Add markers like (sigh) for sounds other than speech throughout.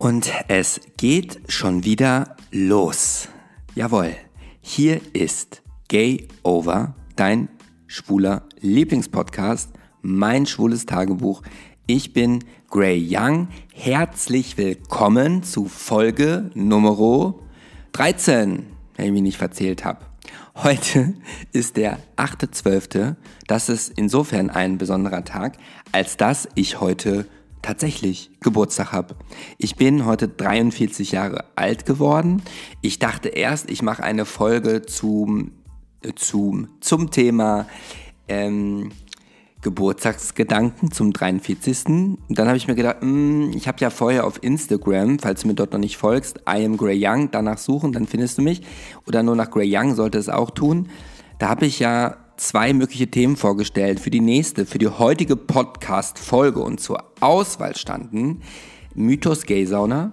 Und es geht schon wieder los. Jawohl, hier ist Gay Over, dein schwuler Lieblingspodcast, mein schwules Tagebuch. Ich bin Gray Young. Herzlich willkommen zu Folge Nummer 13, wenn ich mich nicht verzählt habe. Heute (laughs) ist der 8.12. Das ist insofern ein besonderer Tag, als dass ich heute tatsächlich Geburtstag habe. Ich bin heute 43 Jahre alt geworden. Ich dachte erst, ich mache eine Folge zum, zum, zum Thema ähm, Geburtstagsgedanken zum 43. Und dann habe ich mir gedacht, mh, hm, ich habe ja vorher auf Instagram, falls du mir dort noch nicht folgst, I am Grey Young, danach suchen, dann findest du mich. Oder nur nach Grey Young sollte es auch tun. Da habe ich ja zwei mögliche Themen vorgestellt für die nächste, für die heutige Podcast-Folge und zur Auswahl standen Mythos Gay Sauna.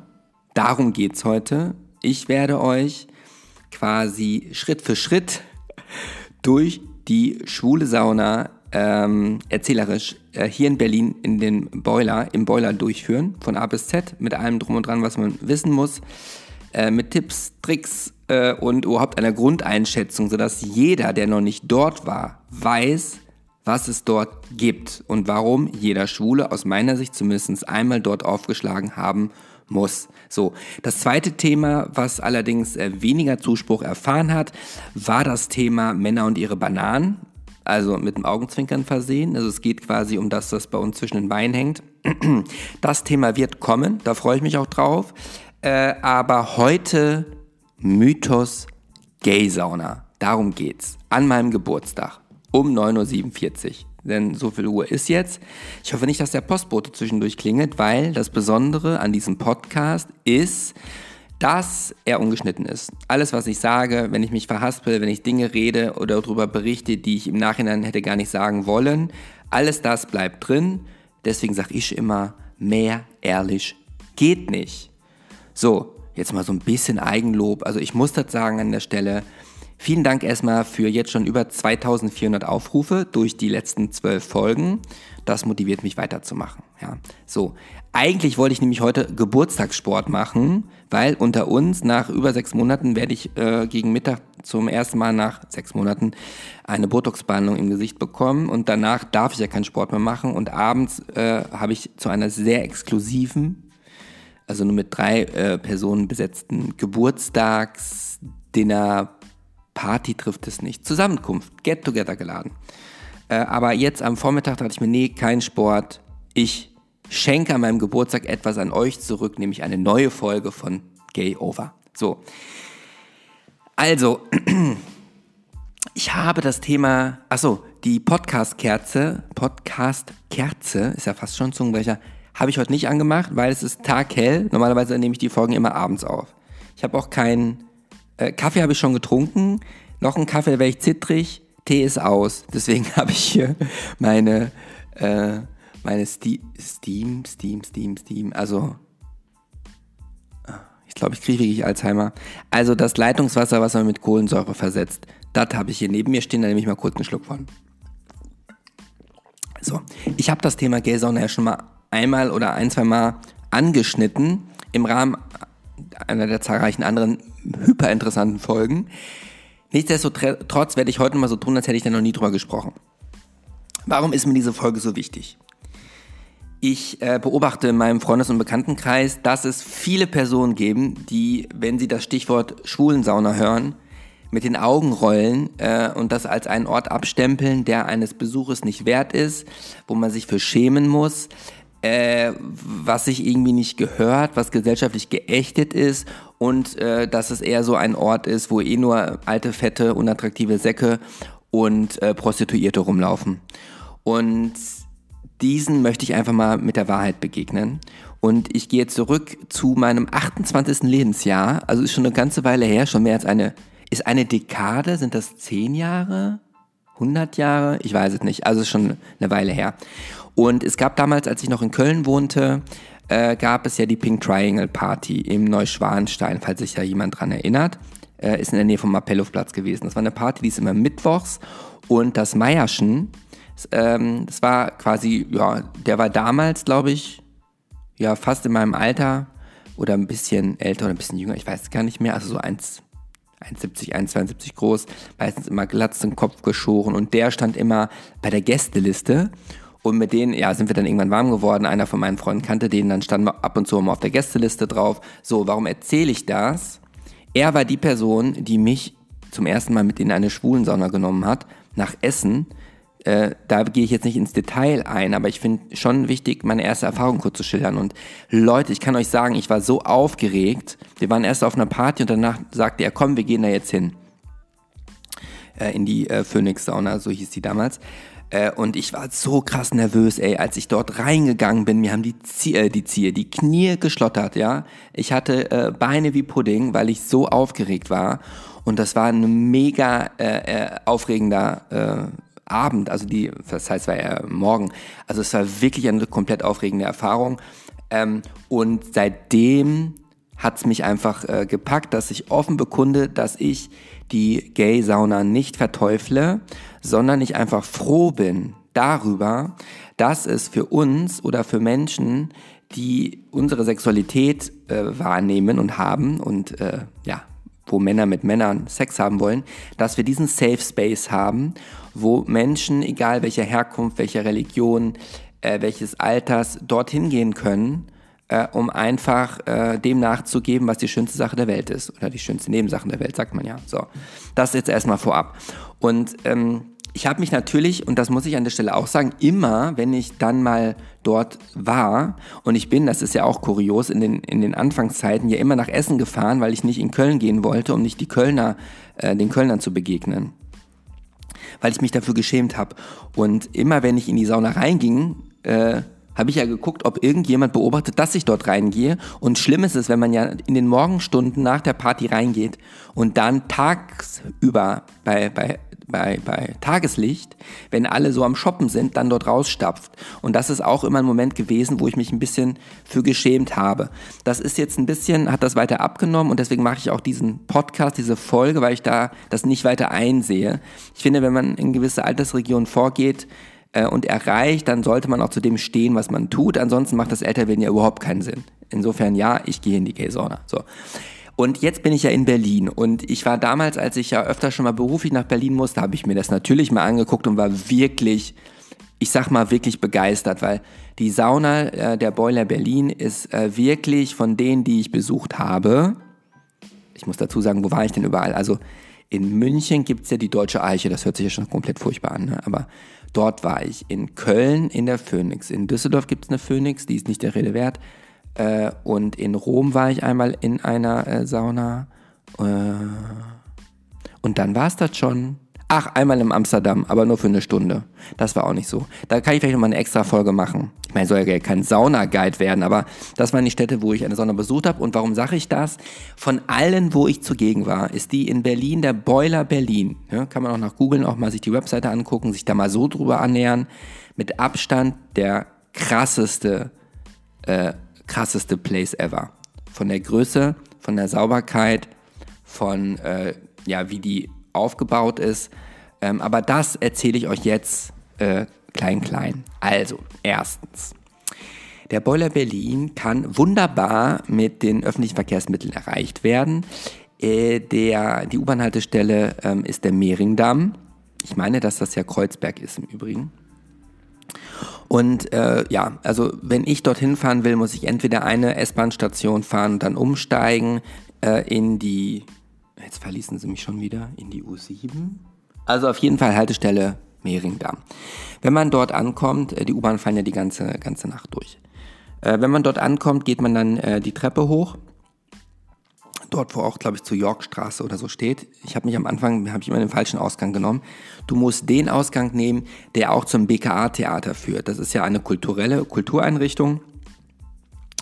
Darum geht's heute. Ich werde euch quasi Schritt für Schritt durch die schwule Sauna ähm, erzählerisch äh, hier in Berlin in den Boiler, im Boiler durchführen, von A bis Z, mit allem drum und dran, was man wissen muss, äh, mit Tipps, Tricks äh, und überhaupt einer Grundeinschätzung, sodass jeder, der noch nicht dort war, weiß, was es dort gibt und warum jeder Schwule aus meiner Sicht zumindest einmal dort aufgeschlagen haben muss. So, das zweite Thema, was allerdings äh, weniger Zuspruch erfahren hat, war das Thema Männer und ihre Bananen. Also mit dem Augenzwinkern versehen. Also es geht quasi um das, was bei uns zwischen den Beinen hängt. Das Thema wird kommen, da freue ich mich auch drauf. Äh, aber heute Mythos Gay-Sauna. Darum geht's. An meinem Geburtstag um 9.47 Uhr. Denn so viel Uhr ist jetzt. Ich hoffe nicht, dass der Postbote zwischendurch klingelt, weil das Besondere an diesem Podcast ist, dass er ungeschnitten ist. Alles, was ich sage, wenn ich mich verhaspel, wenn ich Dinge rede oder darüber berichte, die ich im Nachhinein hätte gar nicht sagen wollen, alles das bleibt drin. Deswegen sage ich immer, mehr ehrlich geht nicht. So, jetzt mal so ein bisschen Eigenlob. Also ich muss das sagen an der Stelle. Vielen Dank erstmal für jetzt schon über 2400 Aufrufe durch die letzten zwölf Folgen. Das motiviert mich weiterzumachen. Ja, so. Eigentlich wollte ich nämlich heute Geburtstagssport machen, weil unter uns nach über sechs Monaten werde ich äh, gegen Mittag zum ersten Mal nach sechs Monaten eine Botox-Behandlung im Gesicht bekommen und danach darf ich ja keinen Sport mehr machen und abends äh, habe ich zu einer sehr exklusiven also nur mit drei äh, Personen besetzten Geburtstags, Dinner, Party trifft es nicht. Zusammenkunft, Get Together geladen. Äh, aber jetzt am Vormittag dachte ich mir, nee, kein Sport. Ich schenke an meinem Geburtstag etwas an euch zurück, nämlich eine neue Folge von Gay Over. So. Also, (clears throat) ich habe das Thema, achso, die Podcast-Kerze, Podcast-Kerze, ist ja fast schon Zungenbrecher, habe ich heute nicht angemacht, weil es ist taghell. Normalerweise nehme ich die Folgen immer abends auf. Ich habe auch keinen äh, Kaffee habe ich schon getrunken. Noch einen Kaffee, da wäre ich zittrig. Tee ist aus. Deswegen (laughs) habe ich hier meine, äh, meine Ste Steam, Steam, Steam, Steam. Also, ich glaube, ich kriege wirklich Alzheimer. Also das Leitungswasser, was man mit Kohlensäure versetzt. Das habe ich hier neben mir stehen. Da nehme ich mal kurz einen Schluck von. So, ich habe das Thema Gaysauna ja schon mal einmal oder ein, zwei Mal angeschnitten im Rahmen einer der zahlreichen anderen hyperinteressanten Folgen. Nichtsdestotrotz werde ich heute mal so tun, als hätte ich da noch nie drüber gesprochen. Warum ist mir diese Folge so wichtig? Ich äh, beobachte in meinem Freundes- und Bekanntenkreis, dass es viele Personen geben, die, wenn sie das Stichwort Schwulensauna hören, mit den Augen rollen äh, und das als einen Ort abstempeln, der eines Besuches nicht wert ist, wo man sich für schämen muss, äh, was sich irgendwie nicht gehört, was gesellschaftlich geächtet ist und äh, dass es eher so ein Ort ist, wo eh nur alte, fette, unattraktive Säcke und äh, Prostituierte rumlaufen. Und diesen möchte ich einfach mal mit der Wahrheit begegnen. Und ich gehe zurück zu meinem 28. Lebensjahr, also ist schon eine ganze Weile her, schon mehr als eine, ist eine Dekade, sind das 10 Jahre? 100 Jahre? Ich weiß es nicht, also ist schon eine Weile her. Und es gab damals, als ich noch in Köln wohnte, äh, gab es ja die Pink Triangle Party im Neuschwanstein, falls sich da jemand dran erinnert. Äh, ist in der Nähe vom Appellhofplatz gewesen. Das war eine Party, die ist immer mittwochs. Und das Meierschen, ähm, das war quasi, ja, der war damals, glaube ich, ja, fast in meinem Alter, oder ein bisschen älter oder ein bisschen jünger, ich weiß gar nicht mehr, also so 1, 1,70, 1,72 groß, meistens immer glatz den Kopf geschoren und der stand immer bei der Gästeliste und mit denen, ja, sind wir dann irgendwann warm geworden. Einer von meinen Freunden kannte den, dann standen wir ab und zu mal auf der Gästeliste drauf. So, warum erzähle ich das? Er war die Person, die mich zum ersten Mal mit in eine Schwulensauna genommen hat, nach Essen. Äh, da gehe ich jetzt nicht ins Detail ein, aber ich finde schon wichtig, meine erste Erfahrung kurz zu schildern. Und Leute, ich kann euch sagen, ich war so aufgeregt. Wir waren erst auf einer Party und danach sagte er, komm, wir gehen da jetzt hin. Äh, in die äh, Phoenix-Sauna, so hieß die damals. Äh, und ich war so krass nervös, ey, als ich dort reingegangen bin. Mir haben die, Zie äh, die Ziehe, die Knie geschlottert, ja. Ich hatte äh, Beine wie Pudding, weil ich so aufgeregt war. Und das war ein mega äh, aufregender Abend. Also die, das heißt, war ja morgen. Also es war wirklich eine komplett aufregende Erfahrung. Ähm, und seitdem hat es mich einfach äh, gepackt, dass ich offen bekunde, dass ich die Gay-Sauna nicht verteufle, sondern ich einfach froh bin darüber, dass es für uns oder für Menschen, die unsere Sexualität äh, wahrnehmen und haben und äh, ja, wo Männer mit Männern Sex haben wollen, dass wir diesen Safe Space haben, wo Menschen, egal welcher Herkunft, welcher Religion, äh, welches Alters, dorthin gehen können äh, um einfach äh, dem nachzugeben, was die schönste Sache der Welt ist. Oder die schönste Nebensache der Welt, sagt man ja. So, das jetzt erstmal vorab. Und ähm, ich habe mich natürlich, und das muss ich an der Stelle auch sagen, immer, wenn ich dann mal dort war, und ich bin, das ist ja auch kurios, in den, in den Anfangszeiten ja immer nach Essen gefahren, weil ich nicht in Köln gehen wollte, um nicht die Kölner, äh, den Kölnern zu begegnen. Weil ich mich dafür geschämt habe. Und immer wenn ich in die Sauna reinging, äh, habe ich ja geguckt, ob irgendjemand beobachtet, dass ich dort reingehe. Und schlimm ist es, wenn man ja in den Morgenstunden nach der Party reingeht und dann tagsüber bei, bei, bei, bei Tageslicht, wenn alle so am Shoppen sind, dann dort rausstapft. Und das ist auch immer ein Moment gewesen, wo ich mich ein bisschen für geschämt habe. Das ist jetzt ein bisschen, hat das weiter abgenommen und deswegen mache ich auch diesen Podcast, diese Folge, weil ich da das nicht weiter einsehe. Ich finde, wenn man in gewisse Altersregionen vorgeht, äh, und erreicht, dann sollte man auch zu dem stehen, was man tut. Ansonsten macht das Älterwerden ja überhaupt keinen Sinn. Insofern ja, ich gehe in die Gay-Sauna. So. Und jetzt bin ich ja in Berlin und ich war damals, als ich ja öfter schon mal beruflich nach Berlin musste, habe ich mir das natürlich mal angeguckt und war wirklich, ich sag mal wirklich begeistert, weil die Sauna äh, der Boiler Berlin ist äh, wirklich von denen, die ich besucht habe. Ich muss dazu sagen, wo war ich denn überall? Also in München gibt es ja die Deutsche Eiche, das hört sich ja schon komplett furchtbar an, ne? aber Dort war ich. In Köln in der Phoenix. In Düsseldorf gibt es eine Phoenix, die ist nicht der Rede wert. Äh, und in Rom war ich einmal in einer äh, Sauna. Äh, und dann war es das schon. Ach, einmal in Amsterdam, aber nur für eine Stunde. Das war auch nicht so. Da kann ich vielleicht nochmal eine extra Folge machen. Ich meine, soll ja kein Sauna-Guide werden, aber das waren die Städte, wo ich eine Sauna besucht habe. Und warum sage ich das? Von allen, wo ich zugegen war, ist die in Berlin der Boiler Berlin. Ja, kann man auch nach googeln, auch mal sich die Webseite angucken, sich da mal so drüber annähern. Mit Abstand der krasseste, äh, krasseste Place ever. Von der Größe, von der Sauberkeit, von, äh, ja, wie die aufgebaut ist. Ähm, aber das erzähle ich euch jetzt äh, klein, klein. Also, erstens. Der Boiler Berlin kann wunderbar mit den öffentlichen Verkehrsmitteln erreicht werden. Äh, der, die U-Bahn-Haltestelle ähm, ist der Mehringdamm. Ich meine, dass das ja Kreuzberg ist im Übrigen. Und äh, ja, also wenn ich dorthin fahren will, muss ich entweder eine S-Bahn-Station fahren und dann umsteigen äh, in die Jetzt verließen sie mich schon wieder in die U7. Also auf jeden Fall Haltestelle Mehringdamm. Wenn man dort ankommt, äh, die U-Bahn fahren ja die ganze, ganze Nacht durch. Äh, wenn man dort ankommt, geht man dann äh, die Treppe hoch. Dort, wo auch, glaube ich, zur Yorkstraße oder so steht. Ich habe mich am Anfang, habe ich immer den falschen Ausgang genommen. Du musst den Ausgang nehmen, der auch zum BKA-Theater führt. Das ist ja eine kulturelle Kultureinrichtung,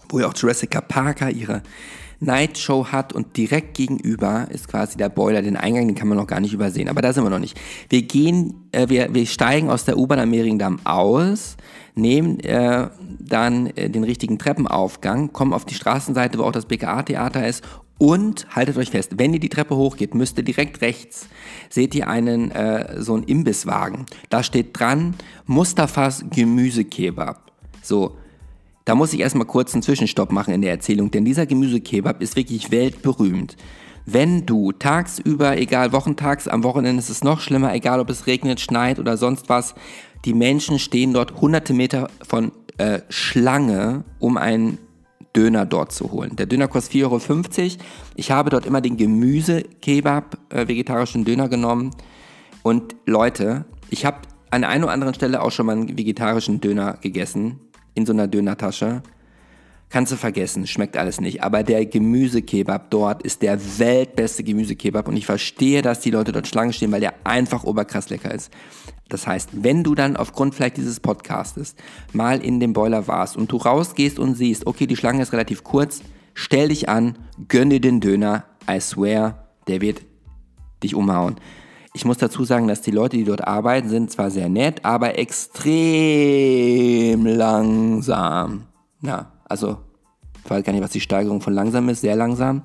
wo ja auch Jurassic Parker ihre Night Show hat und direkt gegenüber ist quasi der Boiler, den Eingang, den kann man noch gar nicht übersehen. Aber da sind wir noch nicht. Wir gehen, äh, wir, wir steigen aus der U-Bahn am Mehringdamm aus, nehmen äh, dann äh, den richtigen Treppenaufgang, kommen auf die Straßenseite, wo auch das BKA-Theater ist und haltet euch fest, wenn ihr die Treppe hochgeht, müsst ihr direkt rechts, seht ihr einen, äh, so einen Imbisswagen. Da steht dran, Mustafas Gemüsekebab. So, Da muss ich erstmal kurz einen Zwischenstopp machen in der Erzählung, denn dieser Gemüsekebab ist wirklich weltberühmt. Wenn du tagsüber, egal wochentags, am Wochenende ist es noch schlimmer, egal ob es regnet, schneit oder sonst was, die Menschen stehen dort hunderte Meter von äh, Schlange, um einen Döner dort zu holen. Der Döner kostet 4,50 Euro. Ich habe dort immer den Gemüsekebab, äh, vegetarischen Döner genommen. Und Leute, ich habe an einer oder anderen Stelle auch schon mal einen vegetarischen Döner gegessen, in so einer Dönertasche. Kannst du vergessen, schmeckt alles nicht. Aber der Gemüsekebab dort ist der weltbeste Gemüsekebab und ich verstehe, dass die Leute dort Schlangen stehen, weil der einfach oberkrass lecker ist. Das heißt, wenn du dann aufgrund vielleicht dieses Podcastes mal in dem Boiler warst und du rausgehst und siehst, okay, die Schlange ist relativ kurz, stell dich an, gönn dir den Döner, I swear, der wird dich umhauen. Ich muss dazu sagen, dass die Leute, die dort arbeiten, sind zwar sehr nett, aber extrem langsam. Ja, also, ich weiß gar nicht, was die Steigerung von langsam ist, sehr langsam.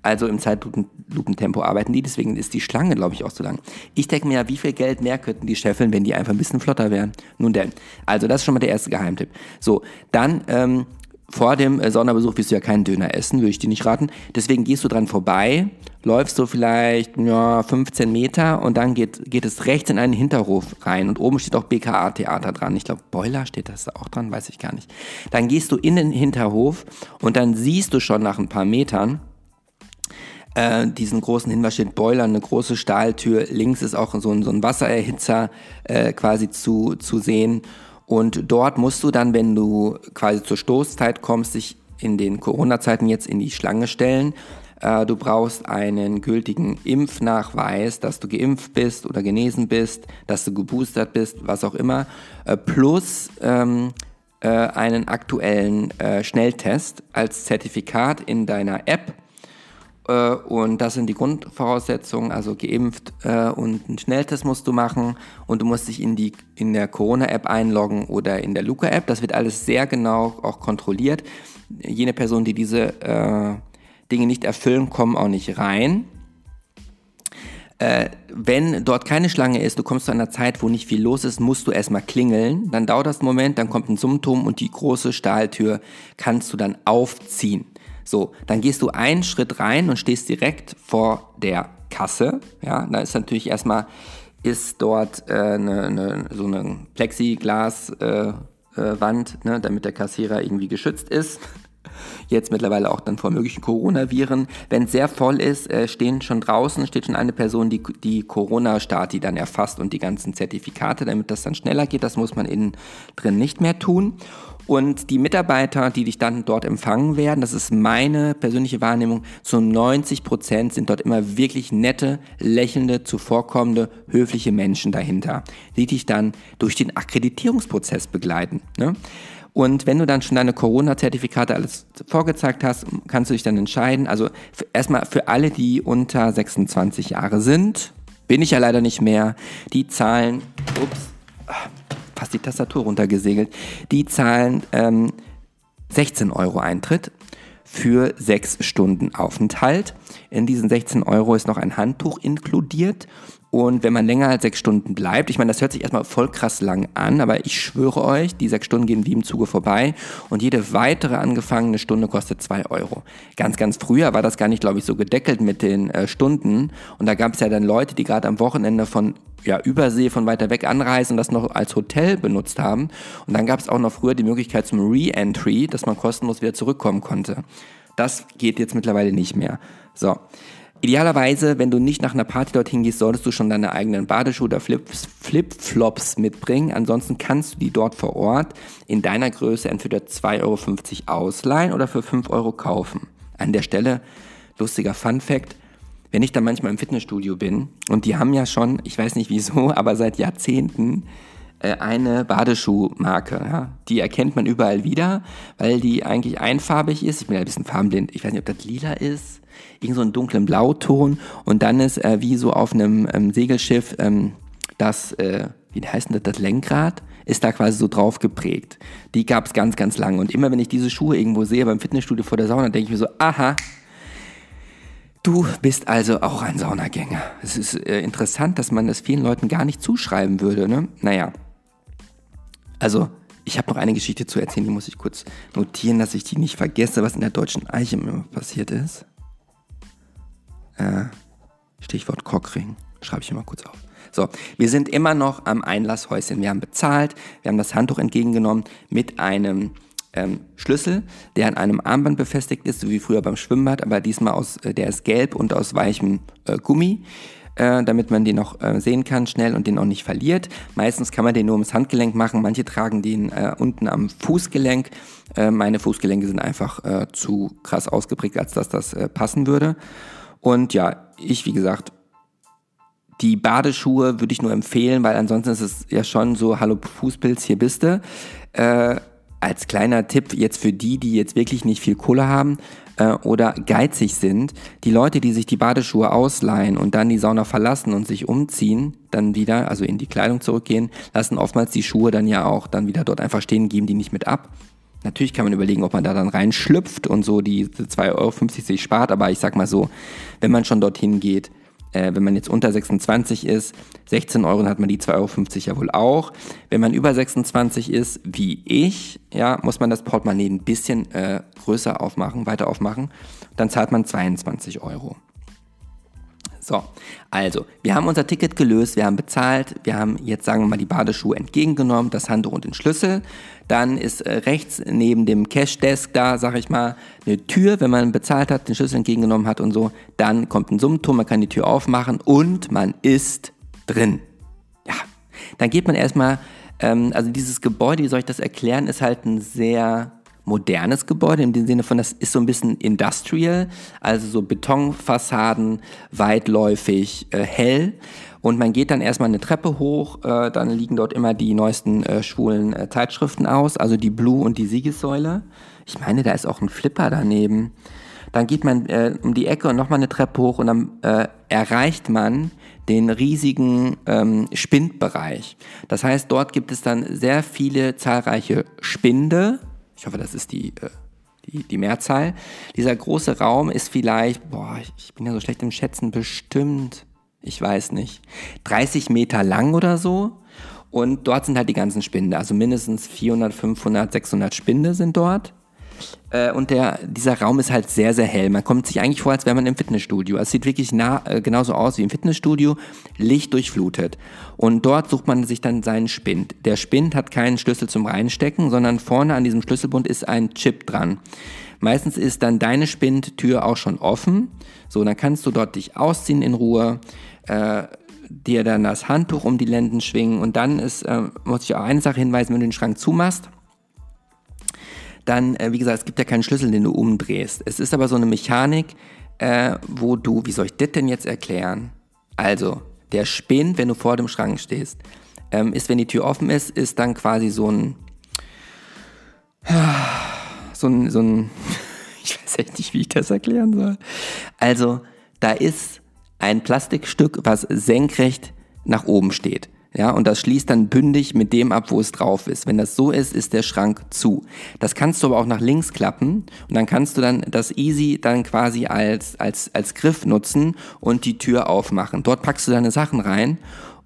Also im Zeitlupentempo arbeiten die, deswegen ist die Schlange, glaube ich, auch zu lang. Ich denke mir ja, wie viel Geld mehr könnten die scheffeln, wenn die einfach ein bisschen flotter wären. Nun denn, also das ist schon mal der erste Geheimtipp. So, dann ähm, vor dem äh, Sonderbesuch wirst du ja keinen Döner essen, würde ich dir nicht raten. Deswegen gehst du dran vorbei, läufst du vielleicht ja, 15 Meter und dann geht, geht es rechts in einen Hinterhof rein und oben steht auch BKA-Theater dran. Ich glaube, Boiler steht das da auch dran, weiß ich gar nicht. Dann gehst du in den Hinterhof und dann siehst du schon nach ein paar Metern, äh, diesen großen Hinweis steht Boiler, eine große Stahltür. Links ist auch so ein, so ein Wassererhitzer äh, quasi zu, zu sehen. Und dort musst du dann, wenn du quasi zur Stoßzeit kommst, dich in den Corona-Zeiten jetzt in die Schlange stellen. Äh, du brauchst einen gültigen Impfnachweis, dass du geimpft bist oder genesen bist, dass du geboostert bist, was auch immer, äh, plus ähm, äh, einen aktuellen äh, Schnelltest als Zertifikat in deiner App und das sind die Grundvoraussetzungen, also geimpft äh, und einen Schnelltest musst du machen und du musst dich in, die, in der Corona-App einloggen oder in der Luca-App. Das wird alles sehr genau auch kontrolliert. Jene Personen, die diese äh, Dinge nicht erfüllen, kommen auch nicht rein. Äh, wenn dort keine Schlange ist, du kommst zu einer Zeit, wo nicht viel los ist, musst du erstmal klingeln. Dann dauert das einen Moment, dann kommt ein Summtum und die große Stahltür kannst du dann aufziehen. So, dann gehst du einen Schritt rein und stehst direkt vor der Kasse. Ja, da ist natürlich erstmal, ist dort äh, eine, eine, so eine Plexiglaswand, äh, äh, ne, damit der Kassierer irgendwie geschützt ist. Jetzt mittlerweile auch dann vor möglichen Coronaviren. Wenn es sehr voll ist, äh, stehen schon draußen, steht schon eine Person, die die Corona-Stati dann erfasst und die ganzen Zertifikate, damit das dann schneller geht. Das muss man innen drin nicht mehr tun. Und die Mitarbeiter, die dich dann dort empfangen werden, das ist meine persönliche Wahrnehmung, zu 90 Prozent sind dort immer wirklich nette, lächelnde, zuvorkommende, höfliche Menschen dahinter, die dich dann durch den Akkreditierungsprozess begleiten. Ne? Und wenn du dann schon deine Corona-Zertifikate alles vorgezeigt hast, kannst du dich dann entscheiden. Also erstmal für alle, die unter 26 Jahre sind, bin ich ja leider nicht mehr, die zahlen, ups, fast die Tastatur runtergesegelt. Die zahlen ähm, 16 Euro Eintritt für sechs Stunden Aufenthalt. In diesen 16 Euro ist noch ein Handtuch inkludiert und wenn man länger als sechs Stunden bleibt, ich meine, das hört sich erstmal voll krass lang an, aber ich schwöre euch, die sechs Stunden gehen wie im Zuge vorbei und jede weitere angefangene Stunde kostet zwei Euro. Ganz, ganz früher war das gar nicht, glaube ich, so gedeckelt mit den äh, Stunden und da gab es ja dann Leute, die gerade am Wochenende von ja, Übersee von weiter weg anreisen und das noch als Hotel benutzt haben. Und dann gab es auch noch früher die Möglichkeit zum Re-Entry, dass man kostenlos wieder zurückkommen konnte. Das geht jetzt mittlerweile nicht mehr. So. Idealerweise, wenn du nicht nach einer Party dorthin gehst, solltest du schon deine eigenen Badeschuhe oder Flip-Flops mitbringen. Ansonsten kannst du die dort vor Ort in deiner Größe entweder 2,50 Euro ausleihen oder für 5 Euro kaufen. An der Stelle, lustiger Fun Fact, wenn ich dann manchmal im Fitnessstudio bin und die haben ja schon, ich weiß nicht wieso, (laughs) aber seit Jahrzehnten eine Badeschuhmarke. Ja? Die erkennt man überall wieder, weil die eigentlich einfarbig ist. Ich bin ja ein bisschen farbenblind. Ich weiß nicht, ob das lila ist irgend so einen dunklen Blauton und dann ist äh, wie so auf einem ähm, Segelschiff ähm, das, äh, wie heißt denn das, das Lenkrad ist da quasi so drauf geprägt. Die gab es ganz, ganz lange und immer wenn ich diese Schuhe irgendwo sehe beim Fitnessstudio vor der Sauna, denke ich mir so, aha, Du bist also auch ein Saunagänger. Es ist äh, interessant, dass man das vielen Leuten gar nicht zuschreiben würde. Ne? Naja, also Ich habe noch eine Geschichte zu erzählen, die muss ich kurz notieren, dass ich die nicht vergesse, was in der deutschen Eiche passiert ist. Äh, Stichwort Cockring. Schreibe ich immer kurz auf. So, wir sind immer noch am Einlasshäuschen. Wir haben bezahlt, wir haben das Handtuch entgegengenommen mit einem ähm, Schlüssel, der an einem Armband befestigt ist, so wie früher beim Schwimmbad, aber diesmal aus, äh, der ist gelb und aus weichem äh, Gummi. Äh, damit man den noch äh, sehen kann schnell und den auch nicht verliert. Meistens kann man den nur ums Handgelenk machen, manche tragen den äh, unten am Fußgelenk. Äh, meine Fußgelenke sind einfach zu krass ausgeprägt, als dass das passen würde. Und ja, ich, wie gesagt, die Badeschuhe würde ich nur empfehlen, weil ansonsten ist es ja schon so, hallo Fußpilz, hier bist du. Äh, als kleiner Tipp jetzt für die, die jetzt wirklich nicht viel Kohle haben äh, oder geizig sind, die Leute, die sich die Badeschuhe ausleihen und dann die Sauna verlassen und sich umziehen, dann wieder, also in die Kleidung zurückgehen, lassen oftmals die Schuhe dann ja auch dann wieder dort einfach stehen, geben die nicht mit ab. Natürlich kann man überlegen, ob man da dann reinschlüpft und so die 2,50 Euro sich spart, aber ich sag mal so, wenn man schon dorthin geht, äh, wenn man jetzt unter 26 ist, 16 Euro, dann hat man die 2,50 Euro ja wohl auch. Wenn man über 26 ist, wie ich, ja, muss man das Portemonnaie ein bisschen äh, größer aufmachen, weiter aufmachen. Dann zahlt man 22 Euro. So, also, wir haben unser Ticket gelöst, wir haben bezahlt, wir haben jetzt, sagen wir mal, die Badeschuhe entgegengenommen, das Handtuch und den Schlüssel. Dann ist äh, rechts neben dem Cash-Desk da, sag ich mal, eine Tür, wenn man bezahlt hat, den Schlüssel entgegengenommen hat und so. Dann kommt ein Summton, man kann die Tür aufmachen und man ist drin. Ja, dann geht man erstmal, ähm, also dieses Gebäude, wie soll ich das erklären, ist halt ein sehr modernes Gebäude, im Sinne von, das ist so ein bisschen industrial, also so Betonfassaden, weitläufig, äh, hell. Und man geht dann erstmal eine Treppe hoch, äh, dann liegen dort immer die neuesten äh, schwulen äh, Zeitschriften aus, also die Blue und die Siegessäule. Ich meine, da ist auch ein Flipper daneben. Dann geht man äh, um die Ecke und nochmal eine Treppe hoch und dann äh, erreicht man den riesigen ähm, Spindbereich. Das heißt, dort gibt es dann sehr viele zahlreiche Spinde, ich hoffe, das ist die, äh, die, die Mehrzahl. Dieser große Raum ist vielleicht, boah, ich bin ja so schlecht im Schätzen, bestimmt, ich weiß nicht, 30 Meter lang oder so. Und dort sind halt die ganzen Spinde, also mindestens 400, 500, 600 Spinde sind dort. Äh, und der, dieser Raum ist halt sehr, sehr hell. Man kommt sich eigentlich vor, als wäre man im Fitnessstudio. Es sieht wirklich nah, äh, genauso aus wie im Fitnessstudio, Licht durchflutet. Und dort sucht man sich dann seinen Spind. Der Spind hat keinen Schlüssel zum Reinstecken, sondern vorne an diesem Schlüsselbund ist ein Chip dran. Meistens ist dann deine Spindtür auch schon offen. So, dann kannst du dort dich ausziehen in Ruhe. Äh, dir dann das Handtuch um die Lenden schwingen und dann ist, äh, muss ich auch eine Sache hinweisen, wenn du den Schrank zumachst, dann, äh, wie gesagt, es gibt ja keinen Schlüssel, den du umdrehst. Es ist aber so eine Mechanik, äh, wo du, wie soll ich das denn jetzt erklären? Also, der Spind, wenn du vor dem Schrank stehst, ähm, ist, wenn die Tür offen ist, ist dann quasi so ein, (sighs) so ein, so ein, (laughs) ich weiß echt nicht, wie ich das erklären soll. Also, da ist ein Plastikstück, was senkrecht nach oben steht. Ja, und das schließt dann bündig mit dem ab, wo es drauf ist. Wenn das so ist, ist der Schrank zu. Das kannst du aber auch nach links klappen und dann kannst du dann das easy dann quasi als, als, als Griff nutzen und die Tür aufmachen. Dort packst du deine Sachen rein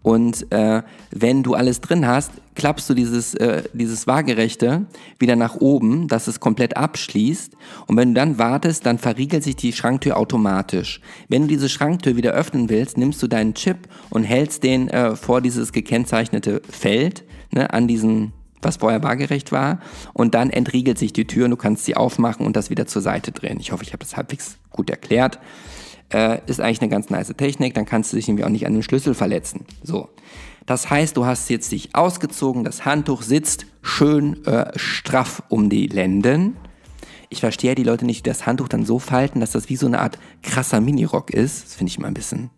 und äh, wenn du alles drin hast, klappst du dieses, äh, dieses Waagerechte wieder nach oben, dass es komplett abschließt. Und wenn du dann wartest, dann verriegelt sich die Schranktür automatisch. Wenn du diese Schranktür wieder öffnen willst, nimmst du deinen Chip und hältst den äh, vor dieses gekennzeichnete Feld ne, an diesen was vorher waagerecht war. Und dann entriegelt sich die Tür und du kannst sie aufmachen und das wieder zur Seite drehen. Ich hoffe, ich habe das halbwegs gut erklärt äh, ist eigentlich eine ganz nice Technik, dann kannst du dich irgendwie auch nicht an den Schlüssel verletzen. So. Das heißt, du hast jetzt dich ausgezogen, das Handtuch sitzt schön äh, straff um die Lenden. Ich verstehe die Leute nicht, die das Handtuch dann so falten, dass das wie so eine Art krasser Minirock ist. Das finde ich immer ein bisschen,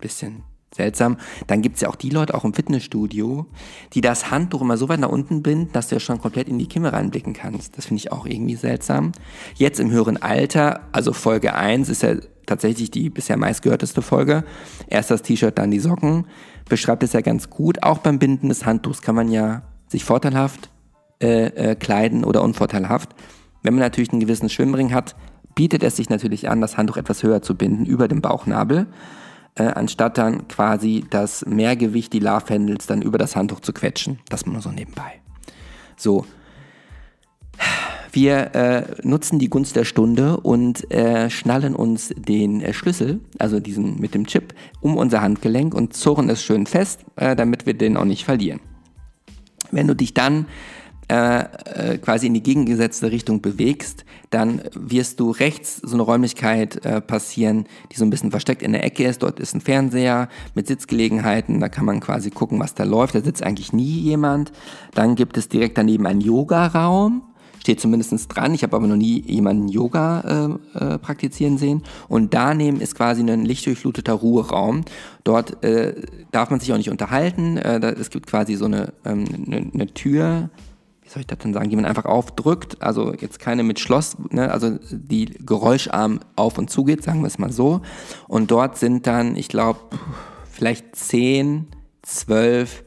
bisschen seltsam. Dann gibt es ja auch die Leute, auch im Fitnessstudio, die das Handtuch immer so weit nach unten binden, dass du ja schon komplett in die Kimme reinblicken kannst. Das finde ich auch irgendwie seltsam. Jetzt im höheren Alter, also Folge 1 ist ja tatsächlich die bisher meistgehörteste Folge. Erst das T-Shirt, dann die Socken. Beschreibt es ja ganz gut. Auch beim Binden des Handtuchs kann man ja sich vorteilhaft äh, äh, kleiden oder unvorteilhaft. Wenn man natürlich einen gewissen Schwimmring hat, bietet es sich natürlich an, das Handtuch etwas höher zu binden über dem Bauchnabel, äh, anstatt dann quasi das Mehrgewicht, die Love Handles, dann über das Handtuch zu quetschen. Das nur so nebenbei. So, wir äh, nutzen die Gunst der Stunde und äh, schnallen uns den äh, Schlüssel, also diesen mit dem Chip, um unser Handgelenk und zurren es schön fest, äh, damit wir den auch nicht verlieren. Wenn du dich dann äh, äh, quasi in die gegengesetzte Richtung bewegst, dann wirst du rechts so eine Räumlichkeit äh, passieren, die so ein bisschen versteckt in der Ecke ist. Dort ist ein Fernseher mit Sitzgelegenheiten, da kann man quasi gucken, was da läuft. Da sitzt eigentlich nie jemand. Dann gibt es direkt daneben einen Yogaraum steht zumindest dran. Ich habe aber noch nie jemanden Yoga äh, äh, praktizieren sehen. Und daneben ist quasi ein lichtdurchfluteter Ruheraum. Dort äh, darf man sich auch nicht unterhalten. Äh, da, es gibt quasi so eine, ähm, eine, eine Tür, wie soll ich das denn sagen, die man einfach aufdrückt. Also jetzt keine mit Schloss, ne? also die geräuscharm auf und zugeht, sagen wir es mal so. Und dort sind dann, ich glaube, vielleicht zehn, zwölf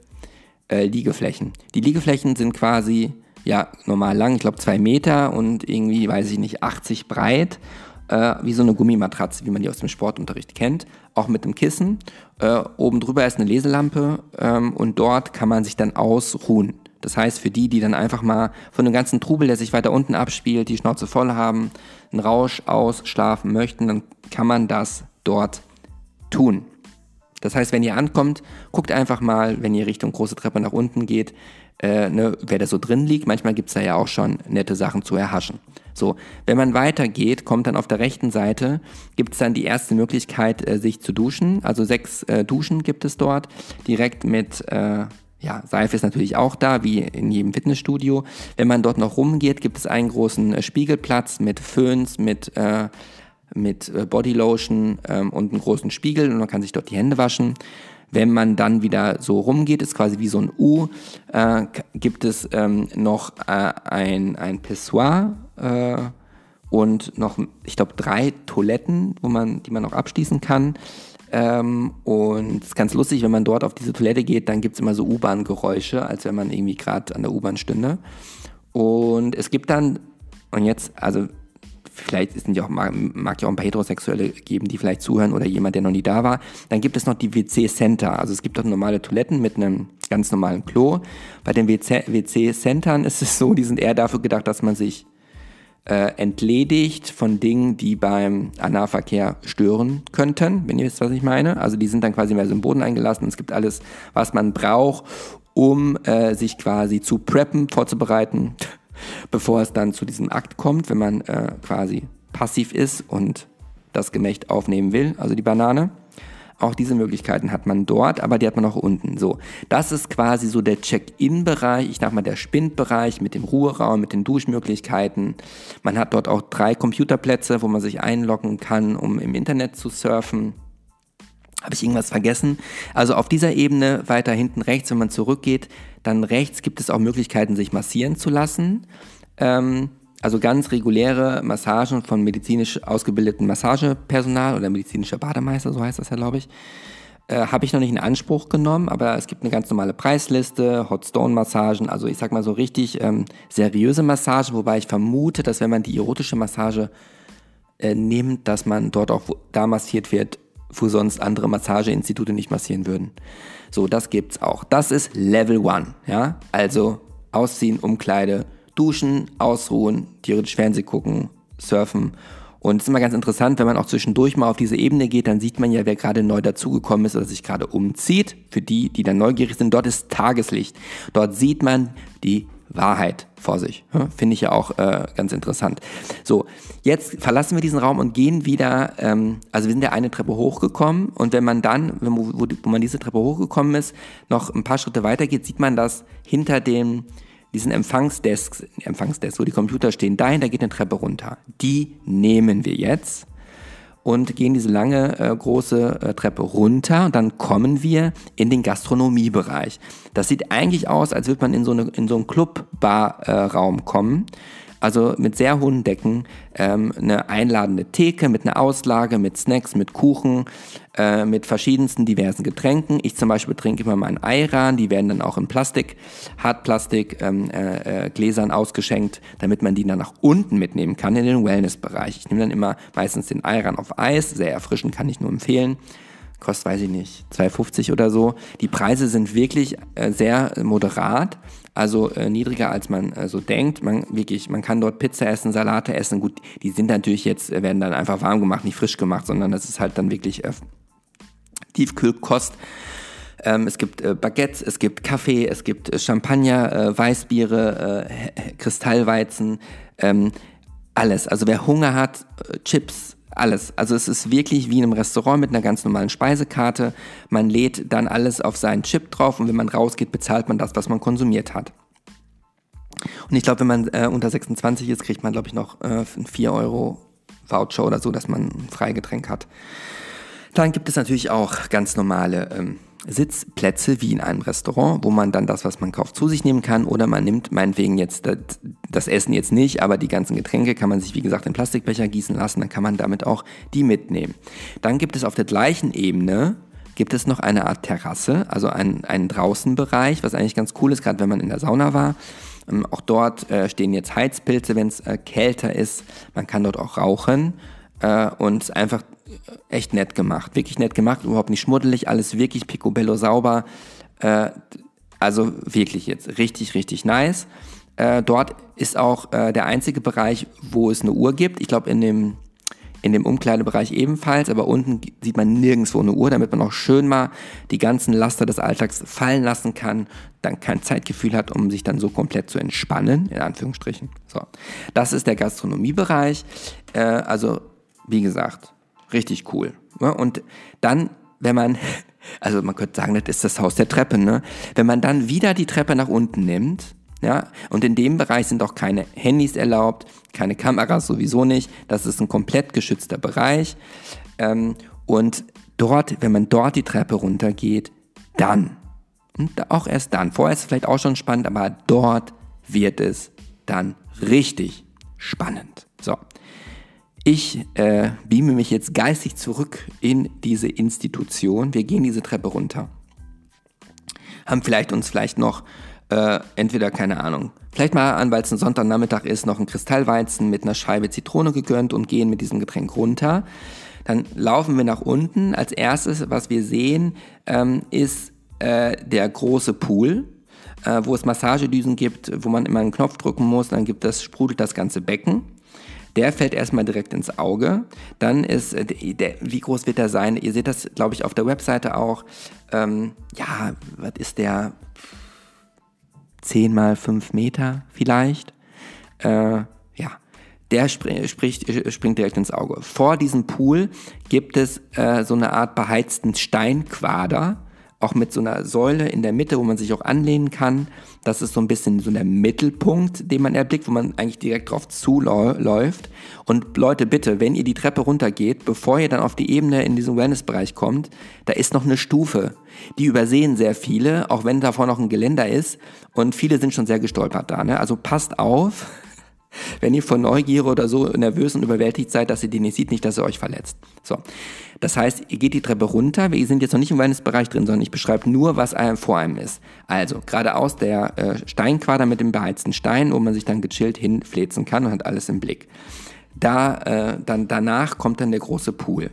äh, Liegeflächen. Die Liegeflächen sind quasi ja normal lang, ich glaube zwei Meter und irgendwie, weiß ich nicht, 80 breit. Äh, wie so eine Gummimatratze, wie man die aus dem Sportunterricht kennt, auch mit einem Kissen. Äh, oben drüber ist eine Leselampe ähm, und dort kann man sich dann ausruhen. Das heißt, für die, die dann einfach mal von dem ganzen Trubel, der sich weiter unten abspielt, die Schnauze voll haben, einen Rausch ausschlafen möchten, dann kann man das dort tun. Das heißt, wenn ihr ankommt, guckt einfach mal, wenn ihr Richtung große Treppe nach unten geht, äh, ne, wer da so drin liegt. Manchmal gibt es da ja auch schon nette Sachen zu erhaschen. So, wenn man weitergeht, kommt dann auf der rechten Seite, gibt es dann die erste Möglichkeit, äh, sich zu duschen. Also sechs äh, Duschen gibt es dort, direkt mit... Äh, ja, Seife ist natürlich auch da, wie in jedem Fitnessstudio. Wenn man dort noch rumgeht, gibt es einen großen äh, Spiegelplatz mit Föhns, mit, äh, mit äh, Bodylotion ähm, und einen großen Spiegel und man kann sich dort die Hände waschen. Wenn man dann wieder so rumgeht, ist quasi wie so ein U, äh, gibt es ähm, noch äh, ein, ein Pissoir äh, und noch, ich glaube, drei Toiletten, wo man, die man noch abschließen kann. Ähm, und es ist ganz lustig, wenn man dort auf diese Toilette geht, dann gibt es immer so U-Bahn-Geräusche, als wenn man irgendwie gerade an der U-Bahn stünde. Und es gibt dann, und jetzt, also vielleicht sind ja auch, mag, ja auch ein paar Heterosexuelle geben, die vielleicht zuhören oder jemand, der noch nie da war. Dann gibt es noch die WC-Center. Also es gibt auch normale Toiletten mit einem ganz normalen Klo. Bei den WC-Centern ist es so, die sind eher dafür gedacht, dass man sich äh, entledigt von Dingen, die beim Analverkehr stören könnten, wenn ihr wisst, was ich meine. Also die sind dann quasi mehr so im Boden eingelassen. Es gibt alles, was man braucht, um äh, sich quasi zu preppen, vorzubereiten bevor es dann zu diesem Akt kommt, wenn man äh, quasi passiv ist und das Gemächt aufnehmen will, also die Banane. Auch diese Möglichkeiten hat man dort, aber die hat man auch unten. So, das ist quasi so der Check-in-Bereich, ich sag mal der Spindbereich mit dem Ruheraum, mit den Duschmöglichkeiten. Man hat dort auch drei Computerplätze, wo man sich einloggen kann, um im Internet zu surfen. Habe ich irgendwas vergessen? Also auf dieser Ebene weiter hinten rechts, wenn man zurückgeht, dann rechts gibt es auch Möglichkeiten, sich massieren zu lassen. Ähm, also ganz reguläre Massagen von medizinisch ausgebildeten Massagepersonal oder medizinischer Bademeister, so heißt das ja, glaube ich. Äh, Habe ich noch nicht in Anspruch genommen, aber es gibt eine ganz normale Preisliste, Hot Stone Massagen, also ich sag mal so richtig ähm, seriöse Massagen, wobei ich vermute, dass wenn man die erotische Massage äh, nimmt, dass man dort auch da massiert wird, wo sonst andere Massageinstitute nicht massieren würden. So, das gibt's auch. Das ist Level 1, ja? Also ausziehen, Umkleide, duschen, ausruhen, theoretisch Fernsehen gucken, surfen. Und es ist immer ganz interessant, wenn man auch zwischendurch mal auf diese Ebene geht, dann sieht man ja, wer gerade neu dazugekommen ist oder sich gerade umzieht. Für die, die dann neugierig sind, dort ist Tageslicht. Dort sieht man die Wahrheit vor sich. Finde ich ja auch äh, ganz interessant. So, jetzt verlassen wir diesen Raum und gehen wieder, ähm, also wir sind ja eine Treppe hochgekommen und wenn man dann, wo, wo, wo man diese Treppe hochgekommen ist, noch ein paar Schritte weiter geht, sieht man, dass hinter dem diesen Empfangsdesk, Empfangsdesk, wo die Computer stehen, dahin, da geht eine Treppe runter. Die nehmen wir jetzt und gehen diese lange äh, große äh, Treppe runter und dann kommen wir in den Gastronomiebereich. Das sieht eigentlich aus, als würde man in so, eine, in so einen Club-Bar-Raum äh, kommen. Also mit sehr hohen Decken, ähm, eine einladende Theke mit einer Auslage, mit Snacks, mit Kuchen, äh, mit verschiedensten diversen Getränken. Ich zum Beispiel trinke immer meinen Ayran, die werden dann auch in Plastik, Hartplastik, ähm, äh, äh, ausgeschenkt, damit man die dann nach unten mitnehmen kann in den Wellnessbereich. Ich nehme dann immer meistens den Ayran auf Eis, sehr erfrischend, kann ich nur empfehlen. kostet, weiß ich nicht, 2,50 oder so. Die Preise sind wirklich äh, sehr moderat, also äh, niedriger als man äh, so denkt. Man wirklich, man kann dort Pizza essen, Salate essen. Gut, die sind natürlich jetzt äh, werden dann einfach warm gemacht, nicht frisch gemacht, sondern das ist halt dann wirklich äh, Tiefkühlkost. Ähm, es gibt äh, Baguettes, es gibt Kaffee, es gibt äh, Champagner, äh, Weißbiere, äh, Kristallweizen, ähm, alles. Also wer Hunger hat, äh, Chips, alles. Also es ist wirklich wie in einem Restaurant mit einer ganz normalen Speisekarte. Man lädt dann alles auf seinen Chip drauf und wenn man rausgeht, bezahlt man das, was man konsumiert hat. Und ich glaube, wenn man äh, unter 26 ist, kriegt man, glaube ich, noch äh, 4 Euro Voucher oder so, dass man ein Freigetränk hat. Dann gibt es natürlich auch ganz normale ähm, Sitzplätze wie in einem Restaurant, wo man dann das, was man kauft, zu sich nehmen kann. Oder man nimmt meinetwegen jetzt das, das, Essen jetzt nicht, aber die ganzen Getränke kann man sich, wie gesagt, in Plastikbecher gießen lassen. Dann kann man damit auch die mitnehmen. Dann gibt es auf der gleichen Ebene gibt es noch eine Art Terrasse, also einen, einen Draußenbereich, was eigentlich ganz cool ist, gerade wenn man in der Sauna war. Ähm, auch dort äh, stehen jetzt Heizpilze, wenn es äh, kälter ist. Man kann dort auch rauchen äh, und einfach echt nett gemacht. Wirklich nett gemacht, überhaupt nicht schmuddelig, alles wirklich picobello sauber. Äh, also wirklich jetzt richtig, richtig nice. Äh, dort ist auch äh, der einzige Bereich, wo es eine Uhr gibt. Ich glaube, in dem, in dem Umkleidebereich ebenfalls, aber unten sieht man nirgendwo eine Uhr, damit man auch schön mal die ganzen Laster des Alltags fallen lassen kann, dann kein Zeitgefühl hat, um sich dann so komplett zu entspannen, in Anführungsstrichen. So, das ist der Gastronomiebereich. Äh, also, wie gesagt, Richtig cool. Ja, und dann, wenn man, (laughs) also man könnte sagen, das ist das Haus der Treppe, ne? Wenn man dann wieder die Treppe nach unten nimmt, ja, und in dem Bereich sind auch keine Handys erlaubt, keine Kameras sowieso nicht. Das ist ein komplett geschützter Bereich. Ähm, und dort, wenn man dort die Treppe runtergeht, dann, und auch erst dann, vorher ist es vielleicht auch schon spannend, aber dort wird es dann richtig spannend. So, ich äh, beame mich jetzt geistig zurück in diese Institution. Wir gehen diese Treppe runter. Haben vielleicht uns vielleicht noch äh, entweder, keine Ahnung, vielleicht mal an, weil es ein Sonntagnachmittag ist, noch einen Kristallweizen mit einer Scheibe Zitrone gegönnt und gehen mit diesem Getränk runter. Dann laufen wir nach unten. Als erstes, was wir sehen, ähm, ist äh, der große Pool, äh, wo es Massagedüsen gibt, wo man immer einen Knopf drücken muss. Dann gibt das, sprudelt das ganze Becken. Der fällt erstmal direkt ins Auge. Dann ist, äh, der, wie groß wird der sein? Ihr seht das, glaube ich, auf der Webseite auch. Ähm, ja, was ist der? 10 mal 5 Meter vielleicht. Äh, ja, der spring, spricht, äh, springt direkt ins Auge. Vor diesem Pool gibt es äh, so eine Art beheizten Steinquader auch mit so einer Säule in der Mitte, wo man sich auch anlehnen kann. Das ist so ein bisschen so der Mittelpunkt, den man erblickt, wo man eigentlich direkt drauf zuläuft. Und Leute, bitte, wenn ihr die Treppe runtergeht, bevor ihr dann auf die Ebene in diesen Wellness-Bereich kommt, da ist noch eine Stufe. Die übersehen sehr viele, auch wenn davor noch ein Geländer ist. Und viele sind schon sehr gestolpert da. Ne? Also passt auf, wenn ihr von Neugier oder so nervös und überwältigt seid, dass ihr die nicht sieht, nicht, dass ihr euch verletzt. So. Das heißt, ihr geht die Treppe runter. Wir sind jetzt noch nicht im Wellnessbereich drin, sondern ich beschreibe nur, was einem vor einem ist. Also, geradeaus der äh, Steinquader mit dem beheizten Stein, wo man sich dann gechillt hinfläzen kann und hat alles im Blick. Da, äh, dann danach kommt dann der große Pool.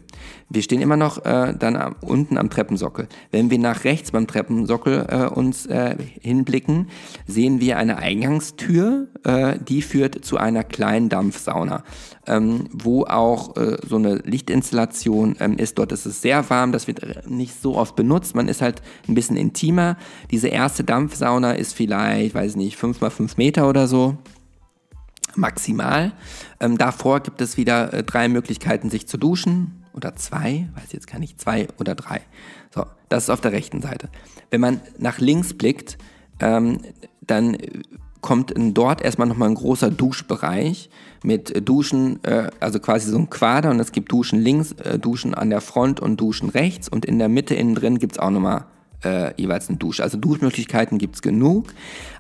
Wir stehen immer noch äh, dann am, unten am Treppensockel. Wenn wir nach rechts beim Treppensockel äh, uns äh, hinblicken, sehen wir eine Eingangstür, äh, die führt zu einer kleinen Dampfsauna, ähm, wo auch äh, so eine Lichtinstallation ähm, ist. Dort ist es sehr warm, das wird nicht so oft benutzt. Man ist halt ein bisschen intimer. Diese erste Dampfsauna ist vielleicht, weiß ich nicht, fünf mal fünf Meter oder so maximal. Ähm, davor gibt es wieder äh, drei Möglichkeiten, sich zu duschen. Oder zwei, weiß jetzt gar nicht, zwei oder drei. So, das ist auf der rechten Seite. Wenn man nach links blickt, ähm, dann kommt dort erstmal nochmal ein großer Duschbereich mit Duschen, äh, also quasi so ein Quader und es gibt Duschen links, äh, Duschen an der Front und Duschen rechts und in der Mitte innen drin gibt es auch nochmal äh, jeweils eine Dusche. Also Duschmöglichkeiten gibt es genug.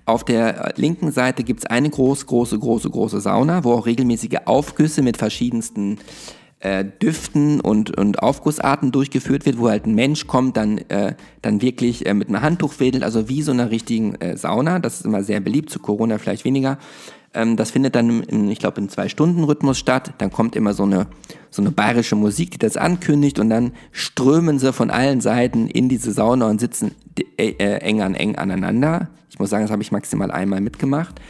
Auf der äh, linken Seite gibt es eine große, große, große, große Sauna, wo auch regelmäßige Aufgüsse mit verschiedensten äh, Düften und, und Aufgussarten durchgeführt wird, wo halt ein Mensch kommt, dann, äh, dann wirklich äh, mit einem Handtuch wedelt, also wie so einer richtigen äh, Sauna. Das ist immer sehr beliebt, zu Corona vielleicht weniger. Ähm, das findet dann, im, ich glaube, im Zwei-Stunden-Rhythmus statt. Dann kommt immer so eine, so eine bayerische Musik, die das ankündigt und dann strömen sie von allen Seiten in diese Sauna und sitzen äh, äh, eng an eng aneinander. Ich muss sagen, das habe ich maximal einmal mitgemacht.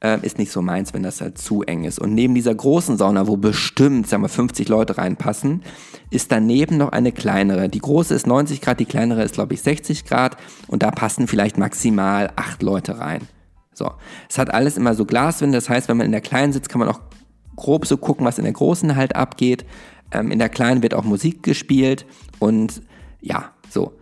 Äh, ist nicht so meins, wenn das halt zu eng ist. Und neben dieser großen Sauna, wo bestimmt, sagen wir, 50 Leute reinpassen, ist daneben noch eine kleinere. Die große ist 90 Grad, die kleinere ist, glaube ich, 60 Grad und da passen vielleicht maximal acht Leute rein. So. Es hat alles immer so Glaswände, das heißt, wenn man in der kleinen sitzt, kann man auch grob so gucken, was in der großen halt abgeht. Ähm, in der kleinen wird auch Musik gespielt und ja, so.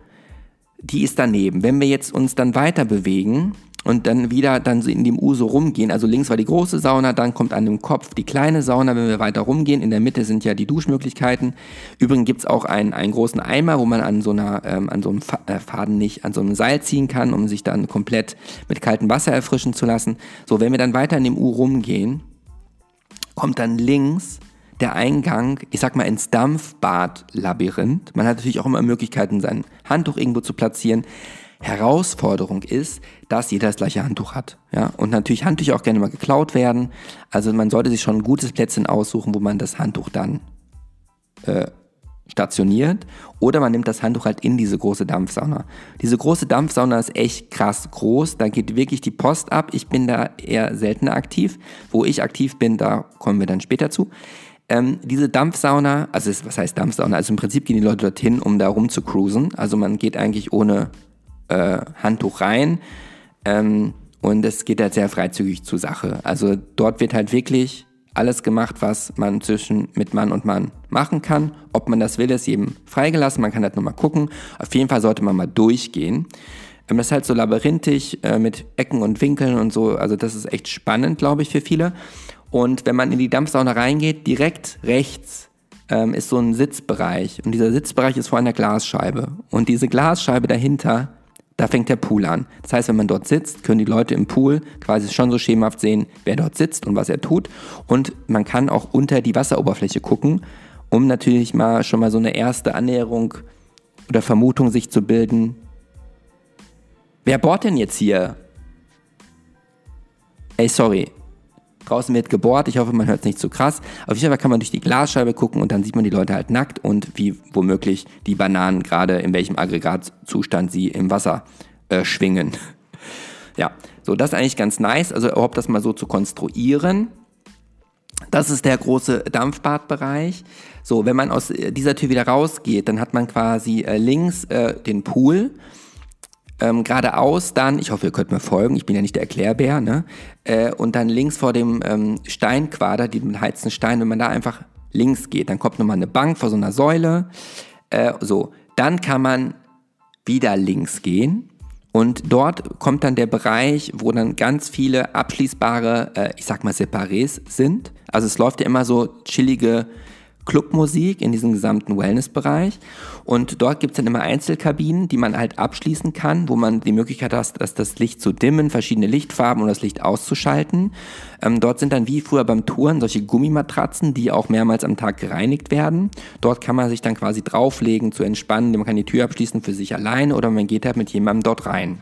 Die ist daneben. Wenn wir jetzt uns dann weiter bewegen, und dann wieder dann in dem U so rumgehen. Also links war die große Sauna, dann kommt an dem Kopf die kleine Sauna, wenn wir weiter rumgehen. In der Mitte sind ja die Duschmöglichkeiten. Übrigens gibt's auch einen, einen großen Eimer, wo man an so einer, ähm, an so einem äh, Faden nicht, an so einem Seil ziehen kann, um sich dann komplett mit kaltem Wasser erfrischen zu lassen. So, wenn wir dann weiter in dem U rumgehen, kommt dann links der Eingang, ich sag mal, ins Dampfbad-Labyrinth. Man hat natürlich auch immer Möglichkeiten, sein Handtuch irgendwo zu platzieren. Herausforderung ist, dass jeder das gleiche Handtuch hat. Ja? Und natürlich Handtücher auch gerne mal geklaut werden. Also man sollte sich schon ein gutes Plätzchen aussuchen, wo man das Handtuch dann äh, stationiert. Oder man nimmt das Handtuch halt in diese große Dampfsauna. Diese große Dampfsauna ist echt krass groß. Da geht wirklich die Post ab. Ich bin da eher seltener aktiv. Wo ich aktiv bin, da kommen wir dann später zu. Ähm, diese Dampfsauna, also was heißt Dampfsauna? Also im Prinzip gehen die Leute dorthin, um da rum zu cruisen. Also man geht eigentlich ohne äh, Handtuch rein. Ähm, und es geht halt sehr freizügig zur Sache. Also dort wird halt wirklich alles gemacht, was man zwischen mit Mann und Mann machen kann. Ob man das will, ist jedem freigelassen. Man kann halt nur mal gucken. Auf jeden Fall sollte man mal durchgehen. Ähm, das ist halt so labyrinthisch äh, mit Ecken und Winkeln und so. Also das ist echt spannend, glaube ich, für viele. Und wenn man in die Dampfsauna reingeht, direkt rechts ähm, ist so ein Sitzbereich. Und dieser Sitzbereich ist vor einer Glasscheibe. Und diese Glasscheibe dahinter da fängt der Pool an. Das heißt, wenn man dort sitzt, können die Leute im Pool quasi schon so schemenhaft sehen, wer dort sitzt und was er tut. Und man kann auch unter die Wasseroberfläche gucken, um natürlich mal schon mal so eine erste Annäherung oder Vermutung sich zu bilden. Wer bohrt denn jetzt hier? Ey, sorry, Draußen wird gebohrt, ich hoffe, man hört es nicht zu krass. Auf jeden Fall kann man durch die Glasscheibe gucken und dann sieht man die Leute halt nackt und wie womöglich die Bananen gerade in welchem Aggregatzustand sie im Wasser äh, schwingen. (laughs) ja, so das ist eigentlich ganz nice, also überhaupt das mal so zu konstruieren. Das ist der große Dampfbadbereich. So, wenn man aus dieser Tür wieder rausgeht, dann hat man quasi äh, links äh, den Pool ähm, geradeaus dann, ich hoffe, ihr könnt mir folgen, ich bin ja nicht der Erklärbär, ne? Äh, und dann links vor dem ähm, Steinquader, diesem heizten Stein, wenn man da einfach links geht, dann kommt nochmal eine Bank vor so einer Säule. Äh, so, dann kann man wieder links gehen. Und dort kommt dann der Bereich, wo dann ganz viele abschließbare, äh, ich sag mal, Separés sind. Also es läuft ja immer so chillige Clubmusik in diesem gesamten Wellnessbereich. Und dort gibt es dann immer Einzelkabinen, die man halt abschließen kann, wo man die Möglichkeit hat, dass das Licht zu dimmen, verschiedene Lichtfarben und das Licht auszuschalten. Ähm, dort sind dann wie früher beim Touren solche Gummimatratzen, die auch mehrmals am Tag gereinigt werden. Dort kann man sich dann quasi drauflegen, zu entspannen. Man kann die Tür abschließen für sich alleine oder man geht halt mit jemandem dort rein.